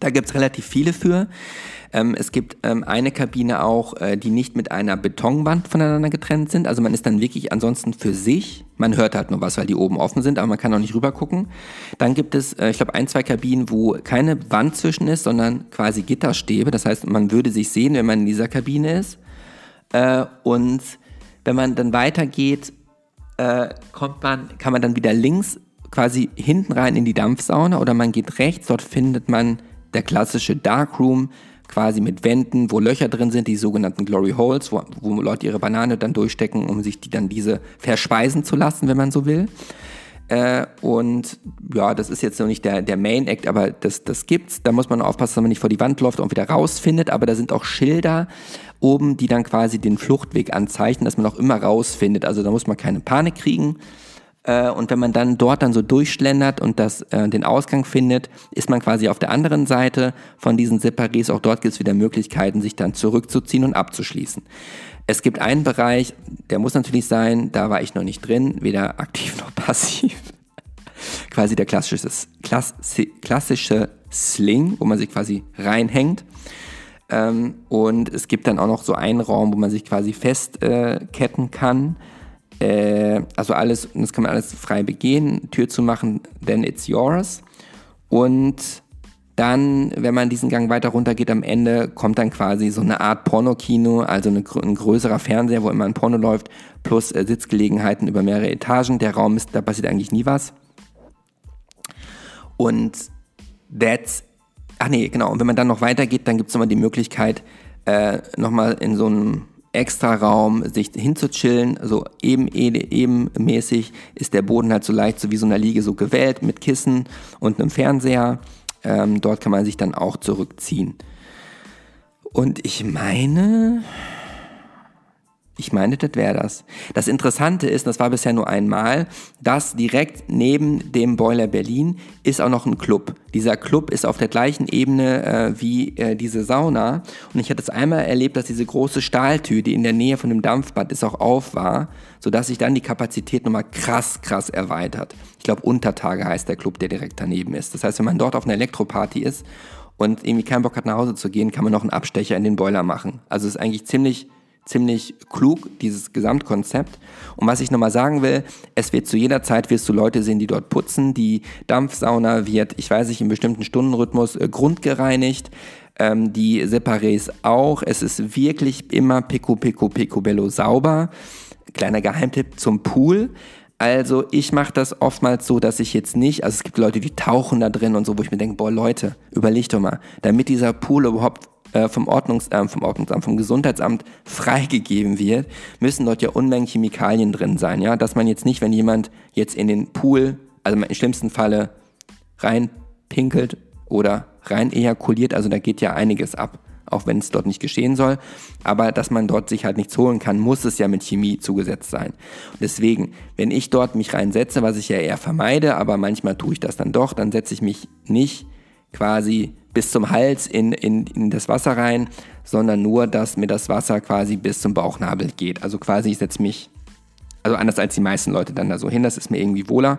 Da gibt es relativ viele für. Ähm, es gibt ähm, eine Kabine auch, äh, die nicht mit einer Betonwand voneinander getrennt sind. Also man ist dann wirklich ansonsten für sich. Man hört halt nur was, weil die oben offen sind, aber man kann auch nicht rüber gucken. Dann gibt es, äh, ich glaube, ein, zwei Kabinen, wo keine Wand zwischen ist, sondern quasi Gitterstäbe. Das heißt, man würde sich sehen, wenn man in dieser Kabine ist. Äh, und wenn man dann weitergeht, äh, kommt man, kann man dann wieder links quasi hinten rein in die Dampfsauna oder man geht rechts, dort findet man der klassische Darkroom quasi mit Wänden, wo Löcher drin sind, die sogenannten Glory Holes, wo, wo Leute ihre Banane dann durchstecken, um sich die dann diese verspeisen zu lassen, wenn man so will. Äh, und ja, das ist jetzt noch nicht der, der Main Act, aber das, das gibt's. Da muss man aufpassen, dass man nicht vor die Wand läuft und wieder rausfindet. Aber da sind auch Schilder oben, die dann quasi den Fluchtweg anzeichnen, dass man auch immer rausfindet. Also da muss man keine Panik kriegen. Äh, und wenn man dann dort dann so durchschlendert und das, äh, den Ausgang findet, ist man quasi auf der anderen Seite von diesen Separés. Auch dort gibt es wieder Möglichkeiten, sich dann zurückzuziehen und abzuschließen. Es gibt einen Bereich, der muss natürlich sein, da war ich noch nicht drin, weder aktiv (laughs) noch passiv. quasi der klassische, klassische Sling, wo man sich quasi reinhängt. Ähm, und es gibt dann auch noch so einen Raum, wo man sich quasi festketten äh, kann. Äh, also alles, das kann man alles frei begehen, Tür zu machen, then it's yours. Und dann, wenn man diesen Gang weiter runter geht, am Ende kommt dann quasi so eine Art Pornokino, also eine, ein größerer Fernseher, wo immer ein Porno läuft, plus äh, Sitzgelegenheiten über mehrere Etagen. Der Raum ist, da passiert eigentlich nie was. Und that's, ach nee, genau. Und wenn man dann noch weitergeht, dann gibt es nochmal die Möglichkeit, äh, nochmal in so einem extra Raum sich hinzuchillen, so eben, ebenmäßig ist der Boden halt so leicht, so wie so einer Liege so gewählt mit Kissen und einem Fernseher. Ähm, dort kann man sich dann auch zurückziehen. Und ich meine, ich meine, das wäre das. Das Interessante ist, das war bisher nur einmal, dass direkt neben dem Boiler Berlin ist auch noch ein Club. Dieser Club ist auf der gleichen Ebene äh, wie äh, diese Sauna. Und ich hatte es einmal erlebt, dass diese große Stahltür, die in der Nähe von dem Dampfbad ist, auch auf war, sodass sich dann die Kapazität nochmal krass, krass erweitert. Ich glaube, Untertage heißt der Club, der direkt daneben ist. Das heißt, wenn man dort auf einer Elektroparty ist und irgendwie keinen Bock hat, nach Hause zu gehen, kann man noch einen Abstecher in den Boiler machen. Also es ist eigentlich ziemlich ziemlich klug, dieses Gesamtkonzept. Und was ich nochmal sagen will, es wird zu jeder Zeit, wirst du Leute sehen, die dort putzen. Die Dampfsauna wird, ich weiß nicht, im bestimmten Stundenrhythmus äh, grundgereinigt. Ähm, die Separés auch. Es ist wirklich immer pico, pico, picobello sauber. Kleiner Geheimtipp zum Pool. Also ich mache das oftmals so, dass ich jetzt nicht, also es gibt Leute, die tauchen da drin und so, wo ich mir denke, boah Leute, überleg doch mal, damit dieser Pool überhaupt äh, vom, Ordnungsamt, vom Ordnungsamt, vom Gesundheitsamt freigegeben wird, müssen dort ja Unmengen Chemikalien drin sein, ja, dass man jetzt nicht, wenn jemand jetzt in den Pool, also im schlimmsten Falle reinpinkelt oder rein ejakuliert, also da geht ja einiges ab, auch wenn es dort nicht geschehen soll, aber dass man dort sich halt nichts holen kann, muss es ja mit Chemie zugesetzt sein. Und deswegen, wenn ich dort mich reinsetze, was ich ja eher vermeide, aber manchmal tue ich das dann doch, dann setze ich mich nicht quasi bis zum Hals in, in, in das Wasser rein, sondern nur, dass mir das Wasser quasi bis zum Bauchnabel geht. Also quasi ich setze mich, also anders als die meisten Leute dann da so hin, das ist mir irgendwie wohler.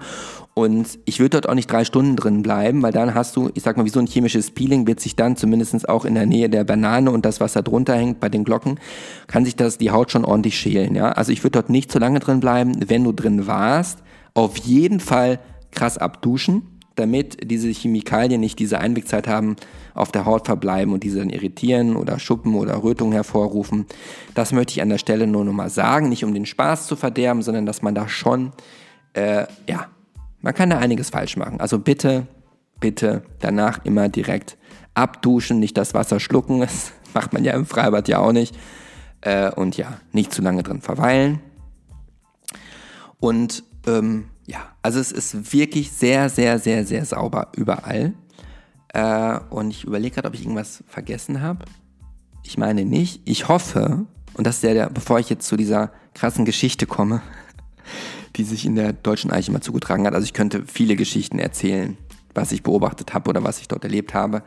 Und ich würde dort auch nicht drei Stunden drin bleiben, weil dann hast du, ich sag mal, wie so ein chemisches Peeling wird sich dann zumindest auch in der Nähe der Banane und das, was da drunter hängt bei den Glocken, kann sich das die Haut schon ordentlich schälen. Ja? Also ich würde dort nicht zu lange drin bleiben. Wenn du drin warst, auf jeden Fall krass abduschen damit diese Chemikalien nicht diese Einwegzeit haben, auf der Haut verbleiben und diese dann irritieren oder Schuppen oder Rötungen hervorrufen. Das möchte ich an der Stelle nur nochmal sagen, nicht um den Spaß zu verderben, sondern dass man da schon, äh, ja, man kann da einiges falsch machen. Also bitte, bitte danach immer direkt abduschen, nicht das Wasser schlucken, (laughs) das macht man ja im Freibad ja auch nicht. Äh, und ja, nicht zu lange drin verweilen. Und ähm, ja, also es ist wirklich sehr, sehr, sehr, sehr sauber überall. Äh, und ich überlege gerade, ob ich irgendwas vergessen habe. Ich meine nicht. Ich hoffe, und das ist ja der, bevor ich jetzt zu dieser krassen Geschichte komme, (laughs) die sich in der deutschen Eiche mal zugetragen hat. Also ich könnte viele Geschichten erzählen, was ich beobachtet habe oder was ich dort erlebt habe.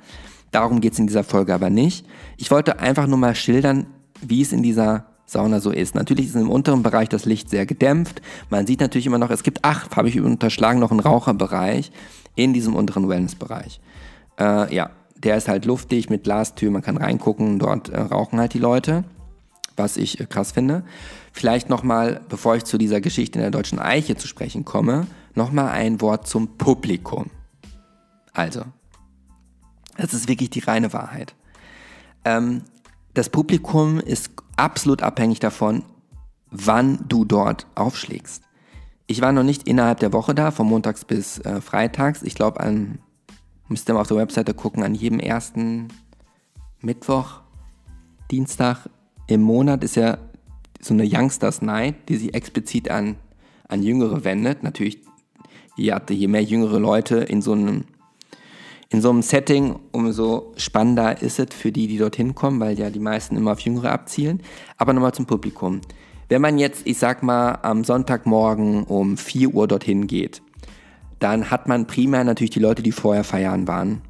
Darum geht es in dieser Folge aber nicht. Ich wollte einfach nur mal schildern, wie es in dieser Sauna so ist. Natürlich ist im unteren Bereich das Licht sehr gedämpft. Man sieht natürlich immer noch, es gibt, ach, habe ich unterschlagen, noch einen Raucherbereich in diesem unteren Wellnessbereich. Äh, ja, der ist halt luftig mit Glastür, man kann reingucken, dort äh, rauchen halt die Leute, was ich äh, krass finde. Vielleicht nochmal, bevor ich zu dieser Geschichte in der deutschen Eiche zu sprechen komme, nochmal ein Wort zum Publikum. Also, das ist wirklich die reine Wahrheit. Ähm, das Publikum ist absolut abhängig davon, wann du dort aufschlägst. Ich war noch nicht innerhalb der Woche da, von montags bis äh, freitags. Ich glaube, an, müsst ihr mal auf der Webseite gucken, an jedem ersten Mittwoch, Dienstag im Monat ist ja so eine Youngsters Night, die sich explizit an, an Jüngere wendet. Natürlich, je, je mehr jüngere Leute in so einem in so einem Setting, umso spannender ist es für die, die dorthin kommen, weil ja die meisten immer auf Jüngere abzielen. Aber nochmal zum Publikum. Wenn man jetzt, ich sag mal, am Sonntagmorgen um 4 Uhr dorthin geht, dann hat man primär natürlich die Leute, die vorher feiern waren,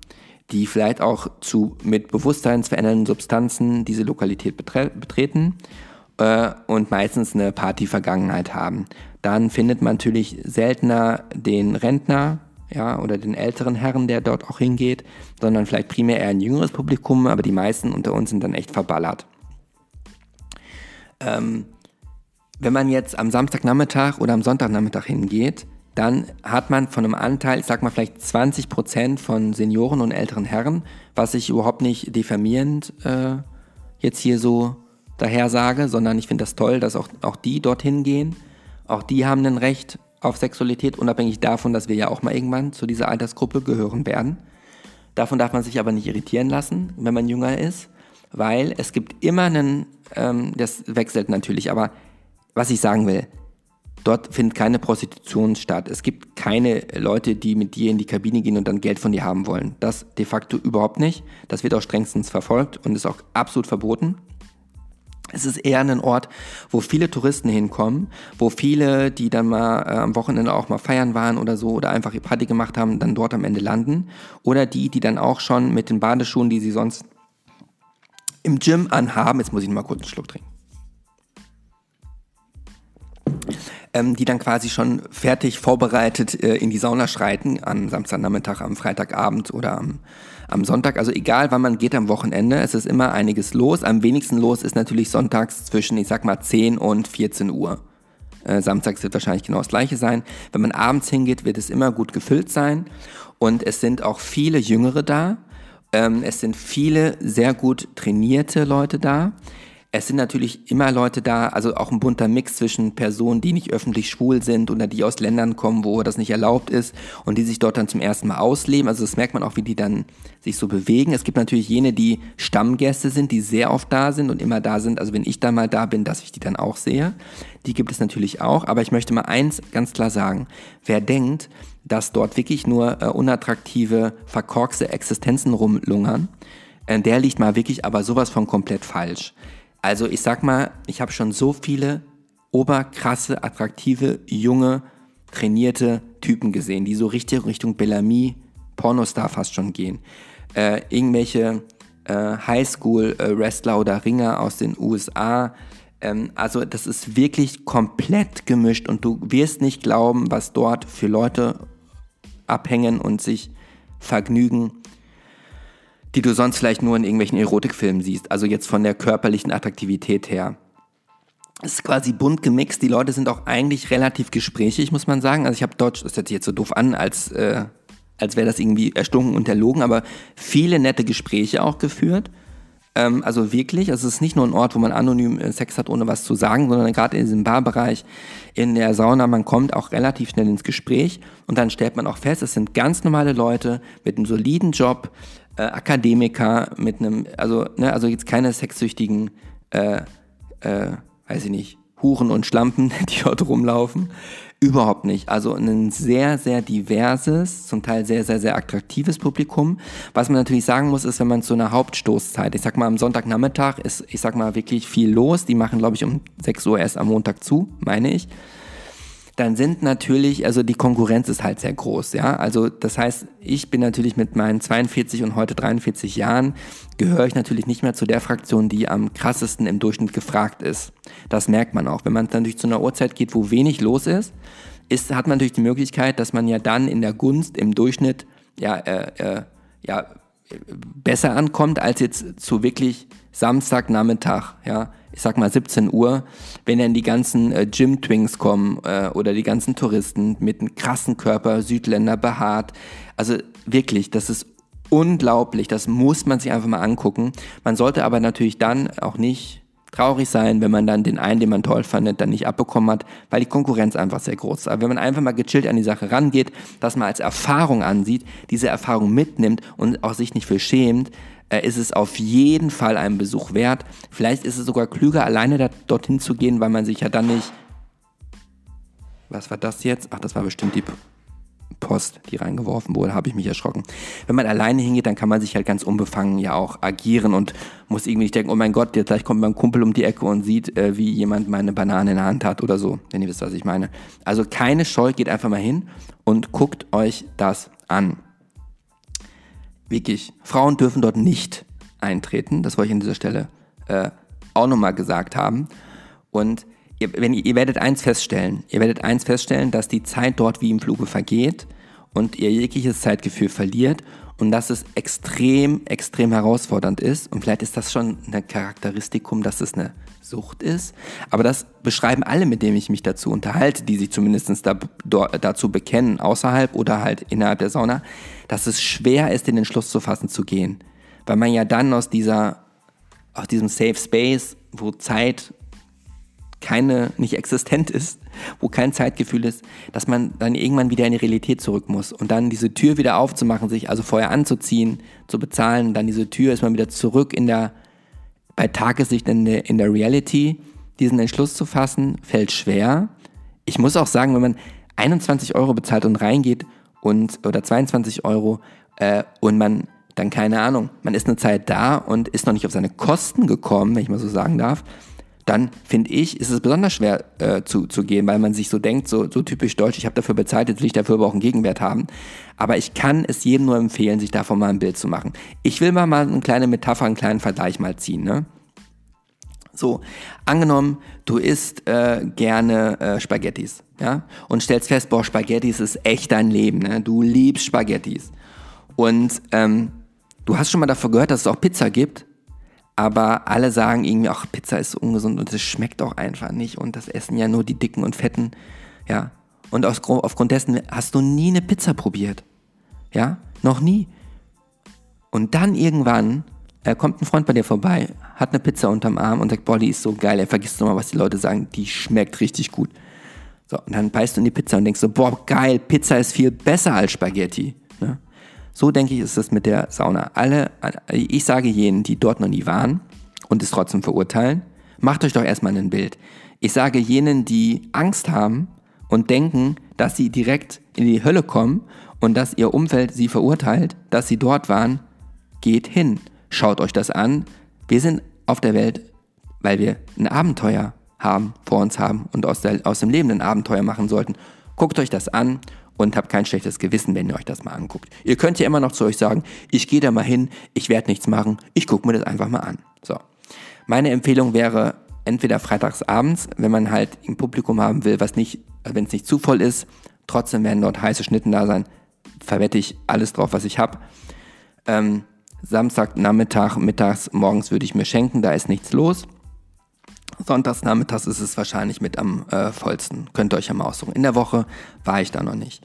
die vielleicht auch zu mit bewusstseinsverändernden Substanzen diese Lokalität betre betreten äh, und meistens eine Partyvergangenheit haben. Dann findet man natürlich seltener den Rentner, ja, oder den älteren Herren, der dort auch hingeht, sondern vielleicht primär eher ein jüngeres Publikum, aber die meisten unter uns sind dann echt verballert. Ähm, wenn man jetzt am Samstagnachmittag oder am Sonntagnachmittag hingeht, dann hat man von einem Anteil, ich sag mal vielleicht 20 Prozent von Senioren und älteren Herren, was ich überhaupt nicht diffamierend äh, jetzt hier so daher sage, sondern ich finde das toll, dass auch, auch die dorthin gehen. Auch die haben ein Recht auf Sexualität, unabhängig davon, dass wir ja auch mal irgendwann zu dieser Altersgruppe gehören werden. Davon darf man sich aber nicht irritieren lassen, wenn man jünger ist, weil es gibt immer einen, ähm, das wechselt natürlich, aber was ich sagen will, dort findet keine Prostitution statt. Es gibt keine Leute, die mit dir in die Kabine gehen und dann Geld von dir haben wollen. Das de facto überhaupt nicht. Das wird auch strengstens verfolgt und ist auch absolut verboten. Es ist eher ein Ort, wo viele Touristen hinkommen, wo viele, die dann mal äh, am Wochenende auch mal feiern waren oder so oder einfach Party gemacht haben, dann dort am Ende landen. Oder die, die dann auch schon mit den Badeschuhen, die sie sonst im Gym anhaben, jetzt muss ich mal kurz einen Schluck trinken, ähm, die dann quasi schon fertig vorbereitet äh, in die Sauna schreiten, am Samstagnachmittag, am Freitagabend oder am, am Sonntag. Also egal, wann man geht am Wochenende, es ist immer einiges los. Am wenigsten los ist natürlich sonntags zwischen, ich sag mal, 10 und 14 Uhr. Äh, samstags wird wahrscheinlich genau das gleiche sein. Wenn man abends hingeht, wird es immer gut gefüllt sein. Und es sind auch viele Jüngere da. Ähm, es sind viele sehr gut trainierte Leute da. Es sind natürlich immer Leute da, also auch ein bunter Mix zwischen Personen, die nicht öffentlich schwul sind oder die aus Ländern kommen, wo das nicht erlaubt ist und die sich dort dann zum ersten Mal ausleben. Also das merkt man auch, wie die dann sich so bewegen. Es gibt natürlich jene, die Stammgäste sind, die sehr oft da sind und immer da sind. Also wenn ich da mal da bin, dass ich die dann auch sehe. Die gibt es natürlich auch. Aber ich möchte mal eins ganz klar sagen. Wer denkt, dass dort wirklich nur äh, unattraktive, verkorkste Existenzen rumlungern, äh, der liegt mal wirklich aber sowas von komplett falsch. Also ich sag mal, ich habe schon so viele oberkrasse, attraktive, junge, trainierte Typen gesehen, die so richtig Richtung Bellamy, Pornostar fast schon gehen. Äh, irgendwelche äh, Highschool-Wrestler äh, oder Ringer aus den USA. Ähm, also das ist wirklich komplett gemischt und du wirst nicht glauben, was dort für Leute abhängen und sich vergnügen die du sonst vielleicht nur in irgendwelchen Erotikfilmen siehst. Also jetzt von der körperlichen Attraktivität her. Es ist quasi bunt gemixt. Die Leute sind auch eigentlich relativ gesprächig, muss man sagen. Also ich habe Deutsch, das hört sich jetzt so doof an, als, äh, als wäre das irgendwie erstunken und erlogen, aber viele nette Gespräche auch geführt. Ähm, also wirklich, also es ist nicht nur ein Ort, wo man anonym äh, Sex hat, ohne was zu sagen, sondern gerade in diesem Barbereich, in der Sauna, man kommt auch relativ schnell ins Gespräch und dann stellt man auch fest, es sind ganz normale Leute mit einem soliden Job, äh, Akademiker mit einem, also, ne, also jetzt keine sexsüchtigen, äh, äh, weiß ich nicht, Huren und Schlampen, (laughs) die dort rumlaufen. Überhaupt nicht. Also ein sehr, sehr diverses, zum Teil sehr, sehr, sehr attraktives Publikum. Was man natürlich sagen muss, ist, wenn man zu einer Hauptstoßzeit, ich sag mal am Sonntagnachmittag ist, ich sag mal, wirklich viel los. Die machen, glaube ich, um 6 Uhr erst am Montag zu, meine ich dann sind natürlich, also die Konkurrenz ist halt sehr groß, ja. Also das heißt, ich bin natürlich mit meinen 42 und heute 43 Jahren, gehöre ich natürlich nicht mehr zu der Fraktion, die am krassesten im Durchschnitt gefragt ist. Das merkt man auch. Wenn man durch zu einer Uhrzeit geht, wo wenig los ist, ist, hat man natürlich die Möglichkeit, dass man ja dann in der Gunst im Durchschnitt ja, äh, äh, ja besser ankommt als jetzt zu wirklich Samstagnachmittag, ja, ich sag mal 17 Uhr, wenn dann die ganzen äh, Gym-Twings kommen äh, oder die ganzen Touristen mit einem krassen Körper, Südländer behaart. Also wirklich, das ist unglaublich, das muss man sich einfach mal angucken. Man sollte aber natürlich dann auch nicht traurig sein, wenn man dann den einen, den man toll fandet, dann nicht abbekommen hat, weil die Konkurrenz einfach sehr groß ist. Aber wenn man einfach mal gechillt an die Sache rangeht, das mal als Erfahrung ansieht, diese Erfahrung mitnimmt und auch sich nicht für schämt, äh, ist es auf jeden Fall einen Besuch wert. Vielleicht ist es sogar klüger, alleine da, dorthin zu gehen, weil man sich ja dann nicht... Was war das jetzt? Ach, das war bestimmt die Post, die reingeworfen wurde, habe ich mich erschrocken. Wenn man alleine hingeht, dann kann man sich halt ganz unbefangen ja auch agieren und muss irgendwie nicht denken, oh mein Gott, jetzt gleich kommt mein Kumpel um die Ecke und sieht, äh, wie jemand meine Banane in der Hand hat oder so, wenn ihr wisst, was ich meine. Also keine Scheu, geht einfach mal hin und guckt euch das an. Wirklich, Frauen dürfen dort nicht eintreten, das wollte ich an dieser Stelle äh, auch nochmal gesagt haben. Und ihr, wenn, ihr werdet eins feststellen, ihr werdet eins feststellen, dass die Zeit dort wie im Fluge vergeht und ihr jegliches Zeitgefühl verliert und dass es extrem, extrem herausfordernd ist. Und vielleicht ist das schon ein Charakteristikum, dass es eine Sucht ist. Aber das beschreiben alle, mit denen ich mich dazu unterhalte, die sich zumindest da, dazu bekennen, außerhalb oder halt innerhalb der Sauna, dass es schwer ist, den Entschluss zu fassen zu gehen. Weil man ja dann aus dieser, aus diesem Safe Space, wo Zeit keine, nicht existent ist, wo kein Zeitgefühl ist, dass man dann irgendwann wieder in die Realität zurück muss und dann diese Tür wieder aufzumachen, sich also vorher anzuziehen, zu bezahlen, dann diese Tür ist man wieder zurück in der, bei Tageslicht in der, in der Reality, diesen Entschluss zu fassen, fällt schwer. Ich muss auch sagen, wenn man 21 Euro bezahlt und reingeht und, oder 22 Euro äh, und man dann keine Ahnung, man ist eine Zeit da und ist noch nicht auf seine Kosten gekommen, wenn ich mal so sagen darf, dann finde ich, ist es besonders schwer äh, zu, zu gehen, weil man sich so denkt, so, so typisch deutsch, ich habe dafür bezahlt, jetzt will ich dafür aber auch einen Gegenwert haben. Aber ich kann es jedem nur empfehlen, sich davon mal ein Bild zu machen. Ich will mal, mal eine kleine Metapher, einen kleinen Vergleich mal ziehen. Ne? So, angenommen, du isst äh, gerne äh, Spaghettis, ja, und stellst fest, boah, Spaghettis ist echt dein Leben, ne? Du liebst Spaghettis. Und ähm, du hast schon mal davon gehört, dass es auch Pizza gibt, aber alle sagen irgendwie, ach, Pizza ist ungesund und es schmeckt auch einfach nicht und das essen ja nur die Dicken und Fetten, ja. Und aus, aufgrund dessen hast du nie eine Pizza probiert, ja, noch nie. Und dann irgendwann äh, kommt ein Freund bei dir vorbei, hat eine Pizza unterm Arm und sagt, boah, die ist so geil, er vergisst nochmal, was die Leute sagen, die schmeckt richtig gut. So, und dann beißt du in die Pizza und denkst so, boah, geil, Pizza ist viel besser als Spaghetti. Ne? So denke ich, ist es mit der Sauna. Alle, ich sage jenen, die dort noch nie waren und es trotzdem verurteilen, macht euch doch erstmal ein Bild. Ich sage jenen, die Angst haben und denken, dass sie direkt in die Hölle kommen und dass ihr Umfeld sie verurteilt, dass sie dort waren, geht hin. Schaut euch das an. Wir sind auf der Welt, weil wir ein Abenteuer haben, vor uns haben und aus, der, aus dem Leben ein Abenteuer machen sollten. Guckt euch das an und habt kein schlechtes Gewissen, wenn ihr euch das mal anguckt. Ihr könnt ja immer noch zu euch sagen, ich gehe da mal hin, ich werde nichts machen, ich gucke mir das einfach mal an. So. Meine Empfehlung wäre entweder freitags abends, wenn man halt ein Publikum haben will, was nicht, wenn es nicht zu voll ist, trotzdem werden dort heiße Schnitten da sein, verwette ich alles drauf, was ich habe. Ähm, Samstag, Nachmittag, mittags, morgens würde ich mir schenken, da ist nichts los. Sonntags nachmittags ist es wahrscheinlich mit am äh, vollsten. Könnt ihr euch ja mal aussuchen. In der Woche war ich da noch nicht.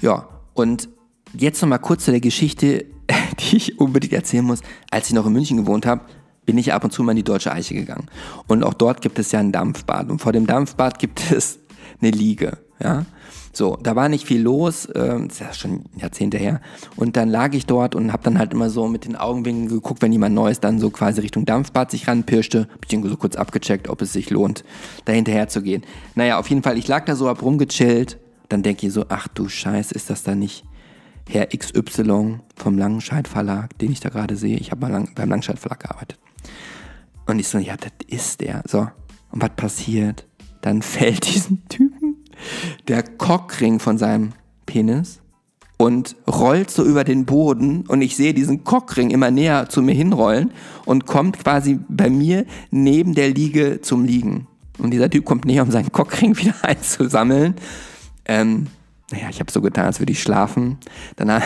Ja, und jetzt nochmal kurz zu der Geschichte, (laughs) die ich unbedingt erzählen muss. Als ich noch in München gewohnt habe, bin ich ab und zu mal in die Deutsche Eiche gegangen. Und auch dort gibt es ja ein Dampfbad. Und vor dem Dampfbad gibt es eine Liege. Ja? So, da war nicht viel los, äh, das ist ja schon Jahrzehnte her. Und dann lag ich dort und habe dann halt immer so mit den Augenwinkeln geguckt, wenn jemand Neues dann so quasi Richtung Dampfbad sich ranpirschte. Ich so kurz abgecheckt, ob es sich lohnt, da hinterher zu gehen. Naja, auf jeden Fall, ich lag da so, hab rumgechillt. Dann denke ich so, ach du Scheiß, ist das da nicht Herr XY vom Langenscheid Verlag, den ich da gerade sehe? Ich habe mal lang, beim Langenscheid Verlag gearbeitet. Und ich so, ja, das ist der. So, und was passiert? Dann (laughs) fällt diesen Typen der Cockring von seinem Penis und rollt so über den Boden und ich sehe diesen Cockring immer näher zu mir hinrollen und kommt quasi bei mir neben der Liege zum Liegen. Und dieser Typ kommt näher, um seinen Cockring (laughs) wieder einzusammeln. Ähm, naja, ich habe so getan, als würde ich schlafen. Danach,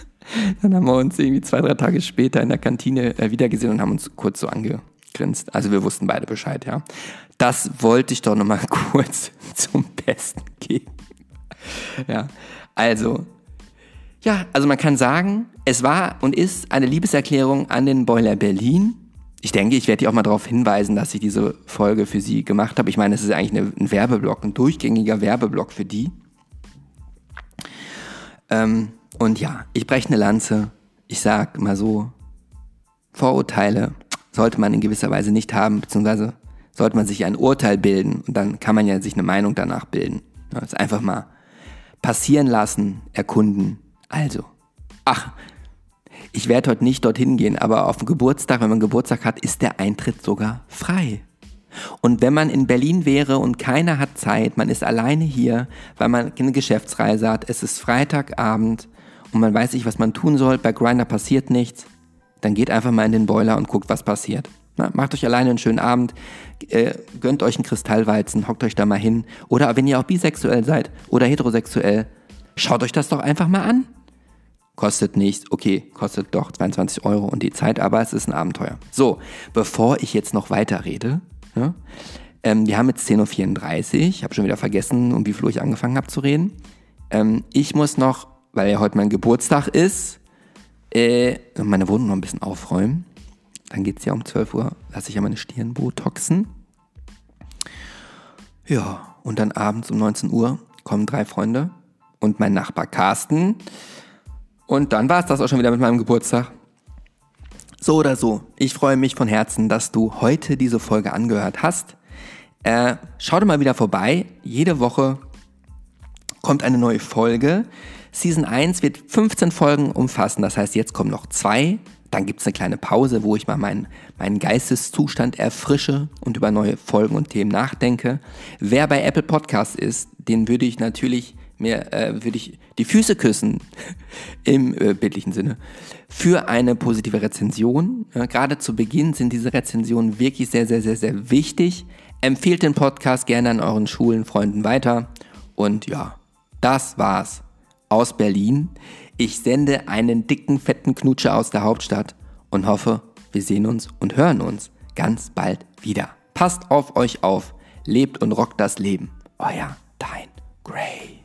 (laughs) dann haben wir uns irgendwie zwei, drei Tage später in der Kantine äh, wiedergesehen und haben uns kurz so angegrinst. Also wir wussten beide Bescheid, ja. Das wollte ich doch nochmal (laughs) kurz zum Besten geben. Ja, also, ja, also man kann sagen, es war und ist eine Liebeserklärung an den Boiler Berlin. Ich denke, ich werde dich auch mal darauf hinweisen, dass ich diese Folge für sie gemacht habe. Ich meine, es ist eigentlich eine, ein Werbeblock, ein durchgängiger Werbeblock für die. Ähm, und ja, ich breche eine Lanze. Ich sag mal so, Vorurteile sollte man in gewisser Weise nicht haben, beziehungsweise sollte man sich ein Urteil bilden und dann kann man ja sich eine Meinung danach bilden. Das einfach mal passieren lassen, erkunden. Also, ach, ich werde heute nicht dorthin gehen, aber auf dem Geburtstag, wenn man Geburtstag hat, ist der Eintritt sogar frei. Und wenn man in Berlin wäre und keiner hat Zeit, man ist alleine hier, weil man eine Geschäftsreise hat, es ist Freitagabend und man weiß nicht, was man tun soll, bei Grinder passiert nichts, dann geht einfach mal in den Boiler und guckt, was passiert. Na, macht euch alleine einen schönen Abend, äh, gönnt euch einen Kristallweizen, hockt euch da mal hin. Oder wenn ihr auch bisexuell seid oder heterosexuell, Schaut euch das doch einfach mal an. Kostet nichts, okay, kostet doch 22 Euro und die Zeit, aber es ist ein Abenteuer. So, bevor ich jetzt noch weiter rede, ja, ähm, wir haben jetzt 10.34 Uhr, ich habe schon wieder vergessen, um wie viel Uhr ich angefangen habe zu reden. Ähm, ich muss noch, weil ja heute mein Geburtstag ist, äh, meine Wohnung noch ein bisschen aufräumen. Dann geht es ja um 12 Uhr, lasse ich ja meine Stirn botoxen. Ja, und dann abends um 19 Uhr kommen drei Freunde und mein Nachbar Carsten. Und dann war es das auch schon wieder mit meinem Geburtstag. So oder so, ich freue mich von Herzen, dass du heute diese Folge angehört hast. Äh, schau doch mal wieder vorbei. Jede Woche kommt eine neue Folge. Season 1 wird 15 Folgen umfassen, das heißt, jetzt kommen noch zwei. Dann gibt es eine kleine Pause, wo ich mal meinen, meinen Geisteszustand erfrische und über neue Folgen und Themen nachdenke. Wer bei Apple Podcasts ist, den würde ich natürlich mir äh, würde ich die Füße küssen (laughs) im äh, bildlichen Sinne für eine positive Rezension. Ja, gerade zu Beginn sind diese Rezensionen wirklich sehr, sehr, sehr, sehr wichtig. Empfehlt den Podcast gerne an euren Schulen, Freunden weiter. Und ja, das war's aus Berlin. Ich sende einen dicken, fetten Knutscher aus der Hauptstadt und hoffe, wir sehen uns und hören uns ganz bald wieder. Passt auf euch auf, lebt und rockt das Leben. Euer Dein Gray.